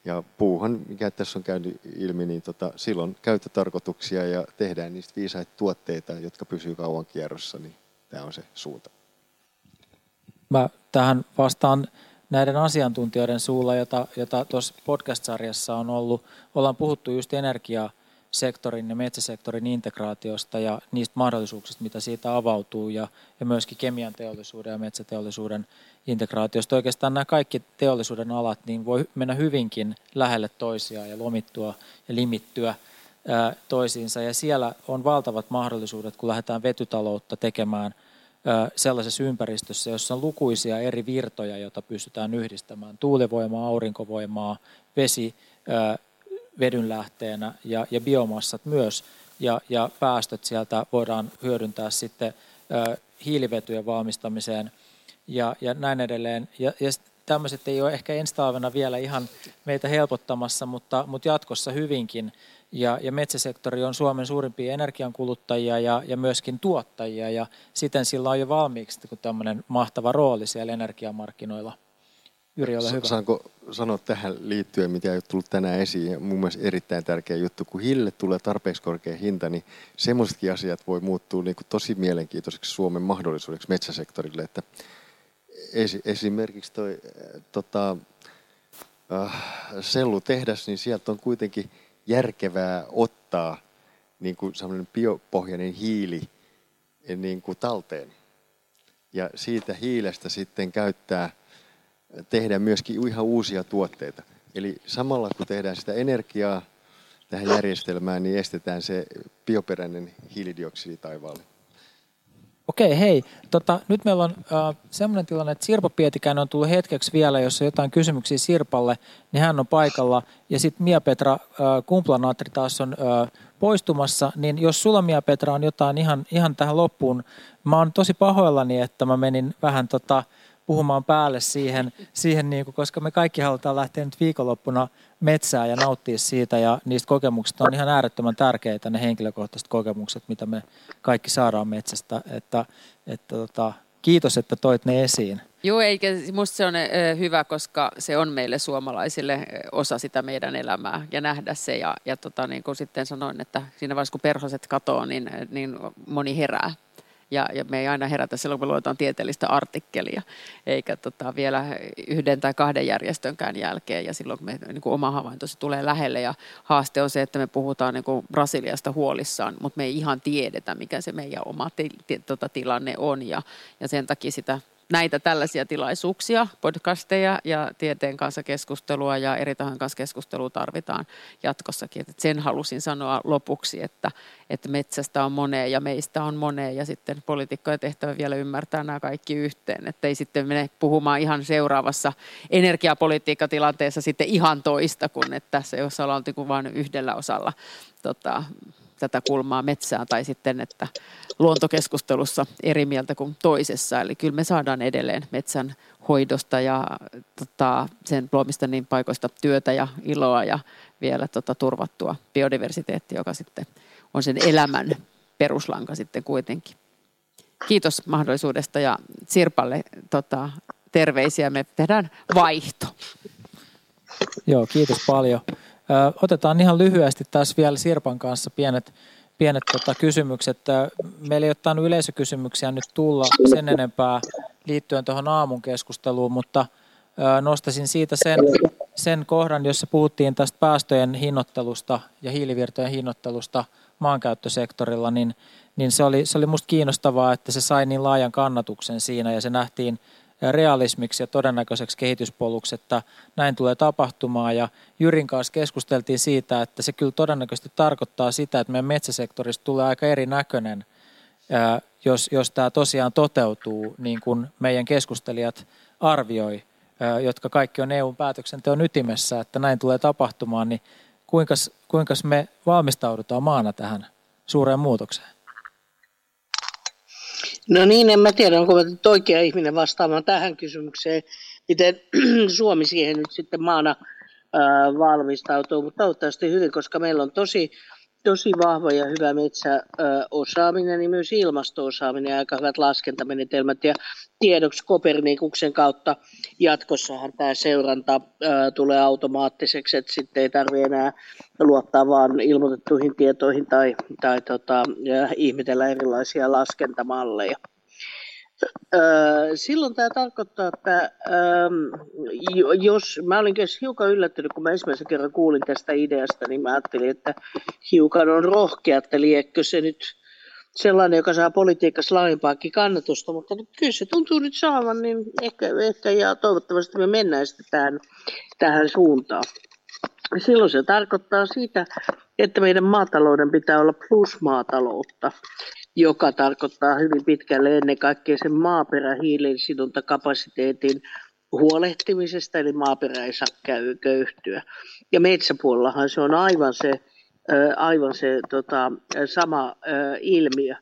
Ja puuhan, mikä tässä on käynyt ilmi, niin tota, silloin käyttötarkoituksia ja tehdään niistä viisaita tuotteita, jotka pysyy kauan kierrossa, niin tämä on se suunta. Mä tähän vastaan näiden asiantuntijoiden suulla, jota, jota tuossa podcast-sarjassa on ollut. Ollaan puhuttu just energiasektorin ja metsäsektorin integraatiosta ja niistä mahdollisuuksista, mitä siitä avautuu ja, ja myöskin kemian teollisuuden ja metsäteollisuuden integraatiosta. Oikeastaan nämä kaikki teollisuuden alat niin voi mennä hyvinkin lähelle toisiaan ja lomittua ja limittyä toisiinsa. Ja siellä on valtavat mahdollisuudet, kun lähdetään vetytaloutta tekemään – sellaisessa ympäristössä, jossa on lukuisia eri virtoja, joita pystytään yhdistämään. Tuulivoimaa, aurinkovoimaa, vesi vedynlähteenä ja, ja biomassat myös. Ja, ja päästöt sieltä voidaan hyödyntää sitten hiilivetyjen valmistamiseen ja, ja näin edelleen. Ja, ja tämmöiset ei ole ehkä ensi talvena vielä ihan meitä helpottamassa, mutta, mutta jatkossa hyvinkin. Ja, ja metsäsektori on Suomen suurimpia energiankuluttajia ja, ja myöskin tuottajia ja siten sillä on jo valmiiksi tämmöinen mahtava rooli siellä energiamarkkinoilla. Jyri, ole hyvä. Saanko sanoa tähän liittyen, mitä ei ole tullut tänään esiin, mun mielestä erittäin tärkeä juttu, kun hille tulee tarpeeksi korkea hinta, niin semmoisetkin asiat voi muuttua niin kuin tosi mielenkiintoiseksi Suomen mahdollisuudeksi metsäsektorille, että esimerkiksi toi tota, äh, sellutehdas, niin sieltä on kuitenkin järkevää ottaa niin kuin sellainen biopohjainen hiili niin kuin talteen. Ja siitä hiilestä sitten käyttää, tehdä myöskin ihan uusia tuotteita. Eli samalla kun tehdään sitä energiaa tähän järjestelmään, niin estetään se bioperäinen hiilidioksidi taivaalle. Okei, hei. Tota, nyt meillä on äh, semmoinen tilanne, että Sirpa Pietikäinen on tullut hetkeksi vielä, jos on jotain kysymyksiä Sirpalle, niin hän on paikalla. Ja sitten Mia-Petra äh, Kumplanaatri taas on äh, poistumassa, niin jos sulla Mia-Petra on jotain ihan, ihan tähän loppuun, mä oon tosi pahoillani, että mä menin vähän tota, puhumaan päälle siihen, siihen niin kuin, koska me kaikki halutaan lähteä nyt viikonloppuna metsään ja nauttia siitä ja niistä kokemuksista on ihan äärettömän tärkeitä ne henkilökohtaiset kokemukset, mitä me kaikki saadaan metsästä. Että, että tota, kiitos, että toit ne esiin. Joo, eikä musta se on hyvä, koska se on meille suomalaisille osa sitä meidän elämää ja nähdä se. Ja, ja tota, niin kuin sitten sanoin, että siinä vaiheessa kun perhoset katoo, niin, niin moni herää ja, ja me ei aina herätä silloin, kun luetaan tieteellistä artikkelia, eikä tota, vielä yhden tai kahden järjestönkään jälkeen. Ja silloin me, niin kuin oma havainto se tulee lähelle ja haaste on se, että me puhutaan niin kuin Brasiliasta huolissaan, mutta me ei ihan tiedetä, mikä se meidän oma ti, ti, tota, tilanne on. Ja, ja sen takia sitä näitä tällaisia tilaisuuksia, podcasteja ja tieteen kanssa keskustelua ja eri tahojen kanssa keskustelua tarvitaan jatkossakin. Et sen halusin sanoa lopuksi, että, että metsästä on moneen ja meistä on moneen ja sitten poliitikkojen tehtävä vielä ymmärtää nämä kaikki yhteen, että ei sitten mene puhumaan ihan seuraavassa energiapolitiikkatilanteessa sitten ihan toista kuin että tässä jos ollaan vain yhdellä osalla tota, tätä kulmaa metsää tai sitten, että luontokeskustelussa eri mieltä kuin toisessa. Eli kyllä me saadaan edelleen metsän hoidosta ja tota, sen luomista niin paikoista työtä ja iloa ja vielä tota, turvattua biodiversiteetti, joka sitten on sen elämän peruslanka sitten kuitenkin. Kiitos mahdollisuudesta ja Sirpalle tota, terveisiä. Me tehdään vaihto. Joo, kiitos paljon. Otetaan ihan lyhyesti taas vielä Sirpan kanssa pienet, pienet tota, kysymykset. Meillä ei ole yleisökysymyksiä nyt tulla sen enempää liittyen tuohon aamun keskusteluun, mutta nostasin siitä sen, sen kohdan, jossa puhuttiin tästä päästöjen hinnoittelusta ja hiilivirtojen hinnoittelusta maankäyttösektorilla, niin, niin se oli, se oli musta kiinnostavaa, että se sai niin laajan kannatuksen siinä ja se nähtiin realismiksi ja todennäköiseksi kehityspoluksi, että näin tulee tapahtumaan. Ja Jyrin kanssa keskusteltiin siitä, että se kyllä todennäköisesti tarkoittaa sitä, että meidän metsäsektorista tulee aika erinäköinen jos, jos tämä tosiaan toteutuu niin kuin meidän keskustelijat arvioi, jotka kaikki on EUn päätöksenteon ytimessä, että näin tulee tapahtumaan, niin kuinka, kuinka me valmistaudutaan maana tähän suureen muutokseen? No niin, en mä tiedä, onko nyt oikea ihminen vastaamaan tähän kysymykseen, miten Suomi siihen nyt sitten maana valmistautuu, mutta toivottavasti hyvin, koska meillä on tosi tosi vahva ja hyvä metsäosaaminen, niin myös ilmastoosaaminen ja aika hyvät laskentamenetelmät. Ja tiedoksi Kopernikuksen kautta jatkossahan tämä seuranta tulee automaattiseksi, että sitten ei tarvitse enää luottaa vaan ilmoitettuihin tietoihin tai, tai tota, ihmetellä erilaisia laskentamalleja. Silloin tämä tarkoittaa, että jos, mä olin hiukan yllättynyt, kun mä ensimmäisen kerran kuulin tästä ideasta, niin mä ajattelin, että hiukan on rohkea, että liekkö se nyt sellainen, joka saa politiikassa laajempaakin kannatusta, mutta kyllä se tuntuu nyt saavan, niin ehkä, ehkä ja toivottavasti me mennään sitten tähän, tähän suuntaan. Silloin se tarkoittaa sitä, että meidän maatalouden pitää olla plusmaataloutta joka tarkoittaa hyvin pitkälle ennen kaikkea sen maaperähiilen sidontakapasiteetin huolehtimisesta, eli maaperä ei saa käy, köyhtyä. Ja metsäpuolellahan se on aivan se, aivan se tota, sama ilmiö.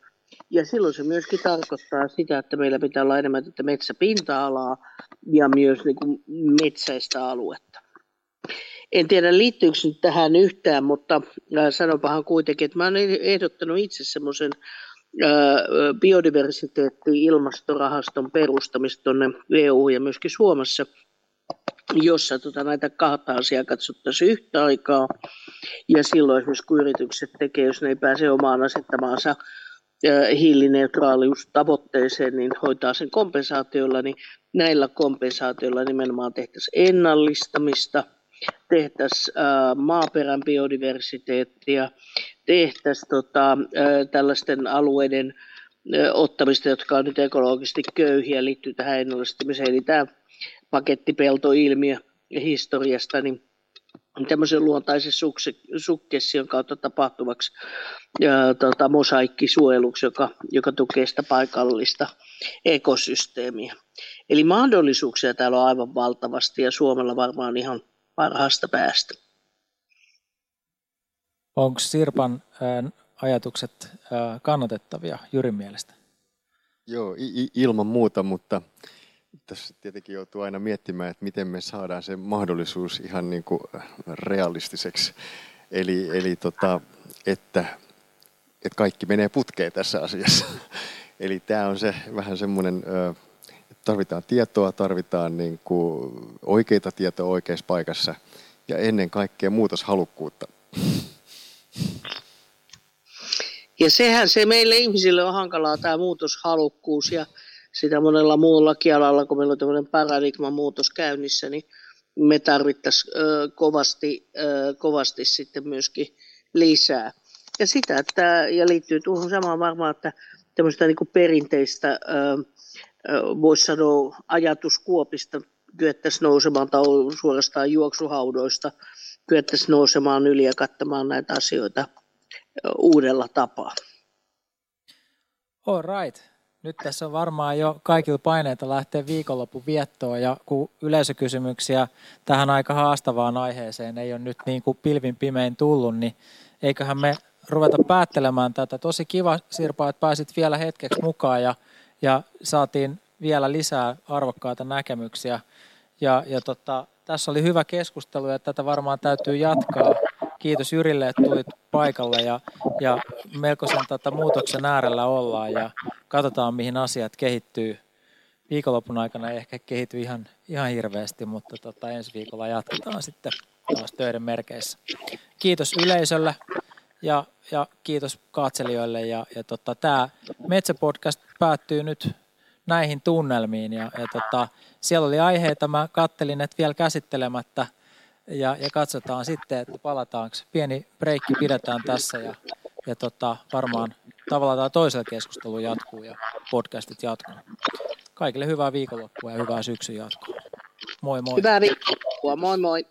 Ja silloin se myöskin tarkoittaa sitä, että meillä pitää olla enemmän tätä metsäpinta-alaa ja myös niin kuin metsäistä aluetta. En tiedä liittyykö nyt tähän yhtään, mutta sanonpahan kuitenkin, että mä olen ehdottanut itse semmoisen biodiversiteetti-ilmastorahaston perustamista tuonne EU ja myöskin Suomessa, jossa tota, näitä kahta asiaa katsottaisiin yhtä aikaa. Ja silloin esimerkiksi kun yritykset tekee, jos ne ei pääse omaan asettamaansa hiilineutraaliustavoitteeseen, niin hoitaa sen kompensaatiolla, niin näillä kompensaatioilla nimenomaan tehtäisiin ennallistamista, tehtäisiin maaperän biodiversiteettiä, tehtäisiin tota, tällaisten alueiden ottamista, jotka on nyt ekologisesti köyhiä, liittyy tähän ennallistamiseen. Eli tämä pakettipeltoilmiö historiasta, niin tämmöisen luontaisen sukkession kautta tapahtuvaksi ja, tota, mosaikkisuojeluksi, joka, joka tukee sitä paikallista ekosysteemiä. Eli mahdollisuuksia täällä on aivan valtavasti ja Suomella varmaan ihan parhaasta päästä. Onko Sirpan ajatukset kannatettavia Jyrin mielestä? Joo, ilman muuta, mutta tässä tietenkin joutuu aina miettimään, että miten me saadaan se mahdollisuus ihan niin kuin realistiseksi. Eli, eli tota, että, että kaikki menee putkeen tässä asiassa. Eli tämä on se vähän semmoinen, että tarvitaan tietoa, tarvitaan niin kuin oikeita tietoa oikeassa paikassa ja ennen kaikkea muutoshalukkuutta. Ja sehän se meille ihmisille on hankalaa tämä muutoshalukkuus ja sitä monella muulla alalla, kun meillä on tämmöinen paradigman muutos käynnissä, niin me tarvittaisiin kovasti, kovasti sitten myöskin lisää. Ja sitä, että, ja liittyy tuohon samaan varmaan, että tämmöistä niin perinteistä, voisi sanoa, ajatuskuopista kyettäisiin nousemaan tai suorastaan juoksuhaudoista kyettäisiin nousemaan yli ja kattamaan näitä asioita uudella tapaa. All right. Nyt tässä on varmaan jo kaikilla paineita lähteä viikonlopun viettoon ja kun yleisökysymyksiä tähän aika haastavaan aiheeseen ei ole nyt niin kuin pilvin pimein tullut, niin eiköhän me ruveta päättelemään tätä. Tosi kiva Sirpa, että pääsit vielä hetkeksi mukaan ja, ja saatiin vielä lisää arvokkaita näkemyksiä. Ja, ja tota, tässä oli hyvä keskustelu ja tätä varmaan täytyy jatkaa. Kiitos Jyrille, että tulit paikalle ja, ja melkoisen tota, muutoksen äärellä ollaan ja katsotaan, mihin asiat kehittyy. Viikonlopun aikana ei ehkä kehity ihan, ihan hirveästi, mutta tota, ensi viikolla jatketaan sitten taas töiden merkeissä. Kiitos yleisölle ja, ja kiitos katselijoille. Ja, ja tota, tämä Metsäpodcast päättyy nyt näihin tunnelmiin. Ja, ja tota, siellä oli aiheita, mä kattelin, että vielä käsittelemättä ja, ja katsotaan sitten, että palataanko. Pieni breikki pidetään tässä ja, ja tota, varmaan tavallaan tämä toisella keskustelu jatkuu ja podcastit jatkuu. Kaikille hyvää viikonloppua ja hyvää syksyn jatkoa. Moi moi. Hyvää viikonloppua, moi moi.